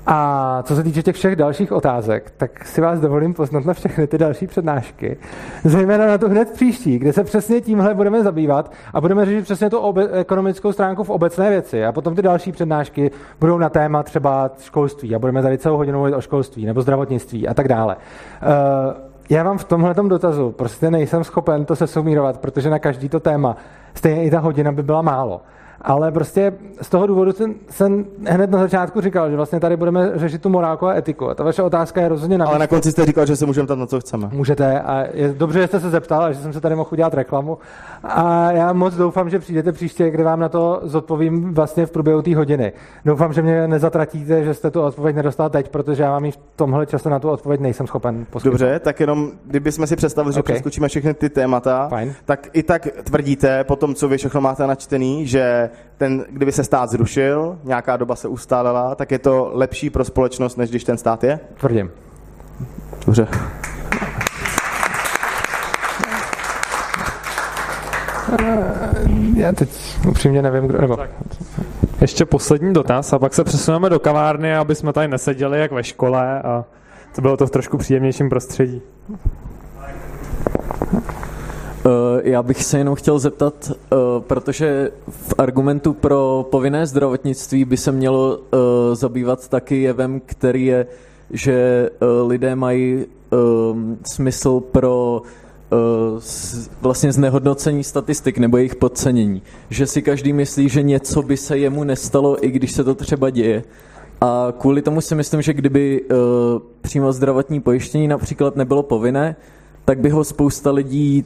A co se týče těch všech dalších otázek, tak si vás dovolím poznat na všechny ty další přednášky. Zejména na tu hned příští, kde se přesně tímhle budeme zabývat a budeme řešit přesně tu obe- ekonomickou stránku v obecné věci. A potom ty další přednášky budou na téma třeba školství a budeme tady celou hodinu mluvit o školství nebo zdravotnictví a tak dále. Uh, já vám v tomhle dotazu prostě nejsem schopen to sesumírovat, protože na každý to téma stejně i ta hodina by byla málo. Ale prostě z toho důvodu jsem, jsem hned na začátku říkal, že vlastně tady budeme řešit tu morálku a etiku. A ta vaše otázka je rozhodně na Ale na konci jste říkal, že se můžeme ptát na co chceme. Můžete a je dobře, že jste se zeptal a že jsem se tady mohl udělat reklamu. A já moc doufám, že přijdete příště, kdy vám na to zodpovím vlastně v průběhu té hodiny. Doufám, že mě nezatratíte, že jste tu odpověď nedostal teď, protože já vám ji v tomhle čase na tu odpověď nejsem schopen poskytnout. Dobře, tak jenom, kdybychom si představili, že Ok. okay. přeskočíme všechny ty témata, Fajn. tak i tak tvrdíte po tom, co vy všechno máte načtený, že ten, kdyby se stát zrušil, nějaká doba se ustálela, tak je to lepší pro společnost, než když ten stát je? Tvrdím. Dobře. Já teď upřímně nevím, kdo... Nebo... Ještě poslední dotaz a pak se přesuneme do kavárny, aby jsme tady neseděli jak ve škole a to bylo to v trošku příjemnějším prostředí. Eh, Já bych se jenom chtěl zeptat, eh, protože v argumentu pro povinné zdravotnictví by se mělo eh, zabývat taky jevem, který je, že lidé mají eh, smysl pro vlastně znehodnocení statistik nebo jejich podcenění. Že si každý myslí, že něco by se jemu nestalo, i když se to třeba děje. A kvůli tomu si myslím, že kdyby přímo zdravotní pojištění například nebylo povinné, tak by ho spousta lidí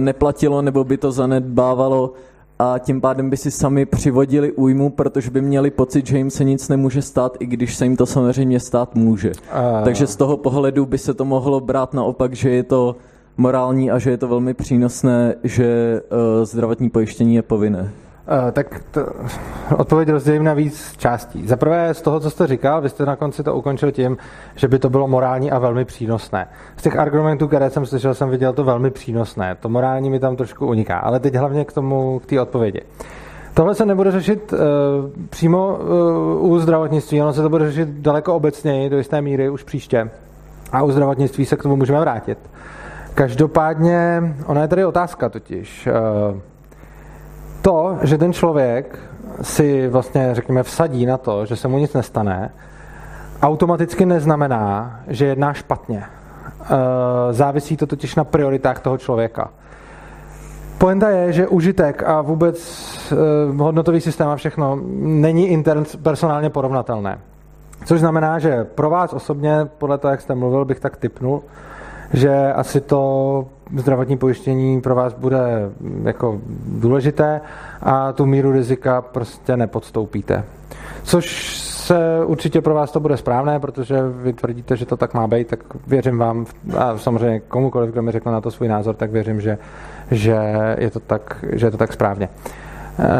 neplatilo nebo by to zanedbávalo a tím pádem by si sami přivodili újmu, protože by měli pocit, že jim se nic nemůže stát, i když se jim to samozřejmě stát může. A- Takže z toho pohledu by se to mohlo brát naopak, že je to morální a že je to velmi přínosné, že uh, zdravotní pojištění je povinné. Uh, tak to, odpověď rozdělím na víc částí. Za prvé z toho, co jste říkal, vy jste na konci to ukončil tím, že by to bylo morální a velmi přínosné. Z těch argumentů, které jsem slyšel, jsem viděl to velmi přínosné. To morální mi tam trošku uniká, ale teď hlavně k tomu, k té odpovědi. Tohle se nebude řešit uh, přímo uh, u zdravotnictví, ono se to bude řešit daleko obecněji, do jisté míry už příště. A u zdravotnictví se k tomu můžeme vrátit. Každopádně, ona je tady otázka totiž. Uh, to, že ten člověk si vlastně, řekněme, vsadí na to, že se mu nic nestane, automaticky neznamená, že jedná špatně. E, Závisí to totiž na prioritách toho člověka. Poenta je, že užitek a vůbec e, hodnotový systém a všechno není interpersonálně porovnatelné. Což znamená, že pro vás osobně, podle toho, jak jste mluvil, bych tak typnul, že asi to zdravotní pojištění pro vás bude mm, jako důležité a tu míru rizika prostě nepodstoupíte. Což se určitě pro vás to bude správné, protože vy tvrdíte, že to tak má být, tak věřím vám a samozřejmě komukoliv, kdo mi řekl na to svůj názor, tak věřím, že, že, je, to tak, že je to tak správně.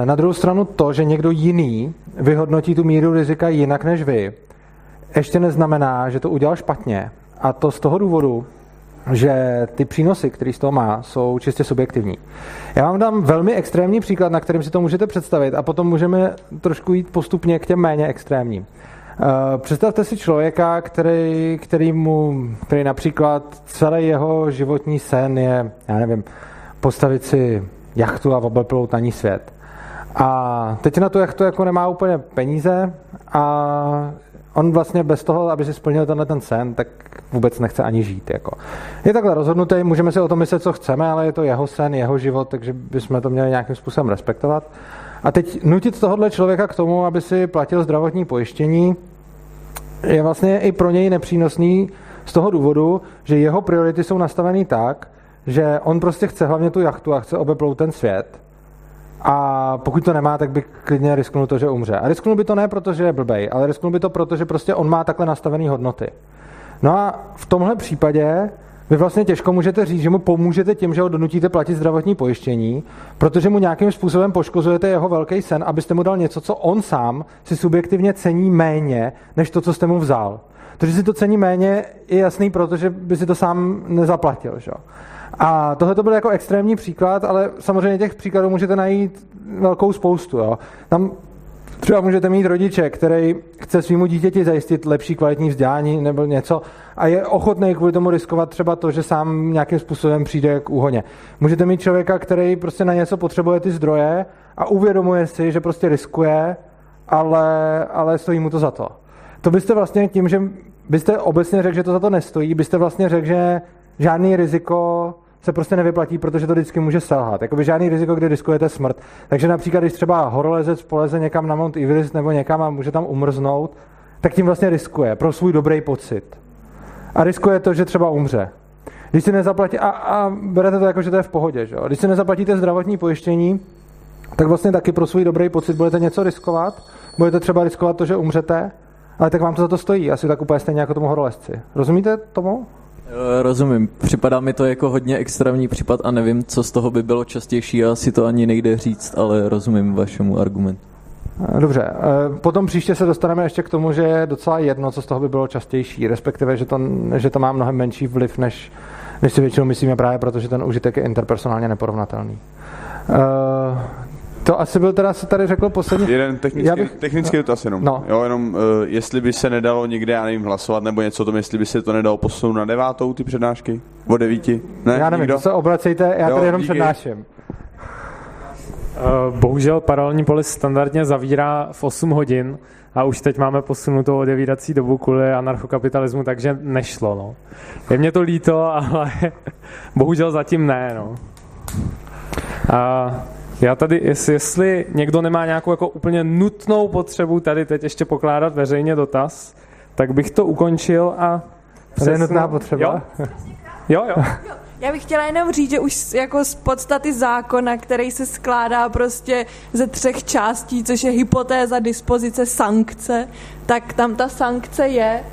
Na druhou stranu to, že někdo jiný vyhodnotí tu míru rizika jinak než vy, ještě neznamená, že to udělal špatně. A to z toho důvodu, že ty přínosy, které z toho má, jsou čistě subjektivní. Já vám dám velmi extrémní příklad, na kterým si to můžete představit a potom můžeme trošku jít postupně k těm méně extrémním. Uh, Představte si člověka, který, který, mu, který například celý jeho životní sen je, já nevím, postavit si jachtu a obeplout na ní svět. A teď na tu jachtu jako nemá úplně peníze a On vlastně bez toho, aby si splnil tenhle ten sen, tak vůbec nechce ani žít. Jako. Je takhle rozhodnutý, můžeme si o tom myslet, co chceme, ale je to jeho sen, jeho život, takže bychom to měli nějakým způsobem respektovat. A teď nutit tohohle člověka k tomu, aby si platil zdravotní pojištění, je vlastně i pro něj nepřínosný z toho důvodu, že jeho priority jsou nastaveny tak, že on prostě chce hlavně tu jachtu a chce obeplout ten svět. A pokud to nemá, tak by klidně risknul to, že umře. A risknul by to ne proto, že je blbej, ale risknul by to proto, že prostě on má takhle nastavené hodnoty. No a v tomhle případě vy vlastně těžko můžete říct, že mu pomůžete tím, že ho donutíte platit zdravotní pojištění, protože mu nějakým způsobem poškozujete jeho velký sen, abyste mu dal něco, co on sám si subjektivně cení méně, než to, co jste mu vzal. To, že si to cení méně, je jasný, protože by si to sám nezaplatil. Že? A tohle to byl jako extrémní příklad, ale samozřejmě těch příkladů můžete najít velkou spoustu. Jo. Tam Třeba můžete mít rodiče, který chce svýmu dítěti zajistit lepší kvalitní vzdělání nebo něco a je ochotný kvůli tomu riskovat třeba to, že sám nějakým způsobem přijde k úhoně. Můžete mít člověka, který prostě na něco potřebuje ty zdroje a uvědomuje si, že prostě riskuje, ale, ale stojí mu to za to. To byste vlastně tím, že byste obecně řekl, že to za to nestojí, byste vlastně řekl, že žádný riziko se prostě nevyplatí, protože to vždycky může selhat. Jakoby žádný riziko, kdy riskujete smrt. Takže například, když třeba horolezec poleze někam na Mount Everest nebo někam a může tam umrznout, tak tím vlastně riskuje pro svůj dobrý pocit. A riskuje to, že třeba umře. Když si nezaplatí, a, a berete to jako, že to je v pohodě, že? když si nezaplatíte zdravotní pojištění, tak vlastně taky pro svůj dobrý pocit budete něco riskovat. Budete třeba riskovat to, že umřete, ale tak vám to za to stojí. Asi tak úplně stejně jako tomu horolezci. Rozumíte tomu? Eh, rozumím. Připadá mi to jako hodně extrémní případ a nevím, co z toho by bylo častější a asi to ani nejde říct, ale rozumím vašemu argumentu. Eh, dobře, eh, potom příště se dostaneme ještě k tomu, že je docela jedno, co z toho by bylo častější, respektive, že to, že to má mnohem menší vliv, než, než si většinou myslíme právě, protože ten užitek je interpersonálně neporovnatelný. To asi byl teda, se tady řekl poslední. Jeden technický, bych... technický dotaz jenom. No. Jo, jenom uh, jestli by se nedalo někde, já nevím, hlasovat nebo něco o tom, jestli by se to nedalo posunout na devátou ty přednášky? O devíti? Ne, já nevím, to se obracejte, já jo, tady jenom díky. přednáším. Uh, bohužel paralelní polis standardně zavírá v 8 hodin a už teď máme posunutou odevírací dobu kvůli anarchokapitalismu, takže nešlo. No. Je mě to líto, [laughs] ale bohužel zatím ne. No. Uh, já tady, jestli, jestli někdo nemá nějakou jako úplně nutnou potřebu tady teď ještě pokládat veřejně dotaz, tak bych to ukončil a... To je nutná potřeba. Jo? jo, jo. [laughs] Já bych chtěla jenom říct, že už jako z podstaty zákona, který se skládá prostě ze třech částí, což je hypotéza, dispozice, sankce, tak tam ta sankce je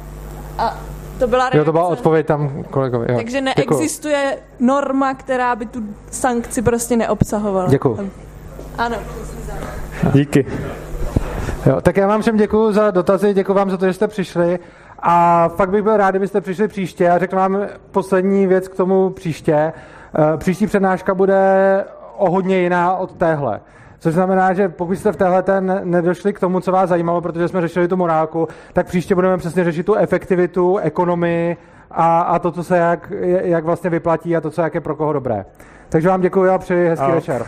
a to byla reakce. Jo, to byla odpověď tam kolegovi. Jo. Takže neexistuje Děkuju. norma, která by tu sankci prostě neobsahovala. Děkuji. Ano. Díky. Jo, tak já vám všem děkuji za dotazy, děkuji vám za to, že jste přišli. A fakt bych byl rád, kdybyste přišli příště. Já řeknu vám poslední věc k tomu příště. Eh, příští přednáška bude o hodně jiná od téhle. Což znamená, že pokud jste v téhle ten nedošli k tomu, co vás zajímalo, protože jsme řešili tu morálku, tak příště budeme přesně řešit tu efektivitu, ekonomii a, a to, co se jak, jak vlastně vyplatí a to, co jak je pro koho dobré. Takže vám děkuji a přeji hezký a... večer.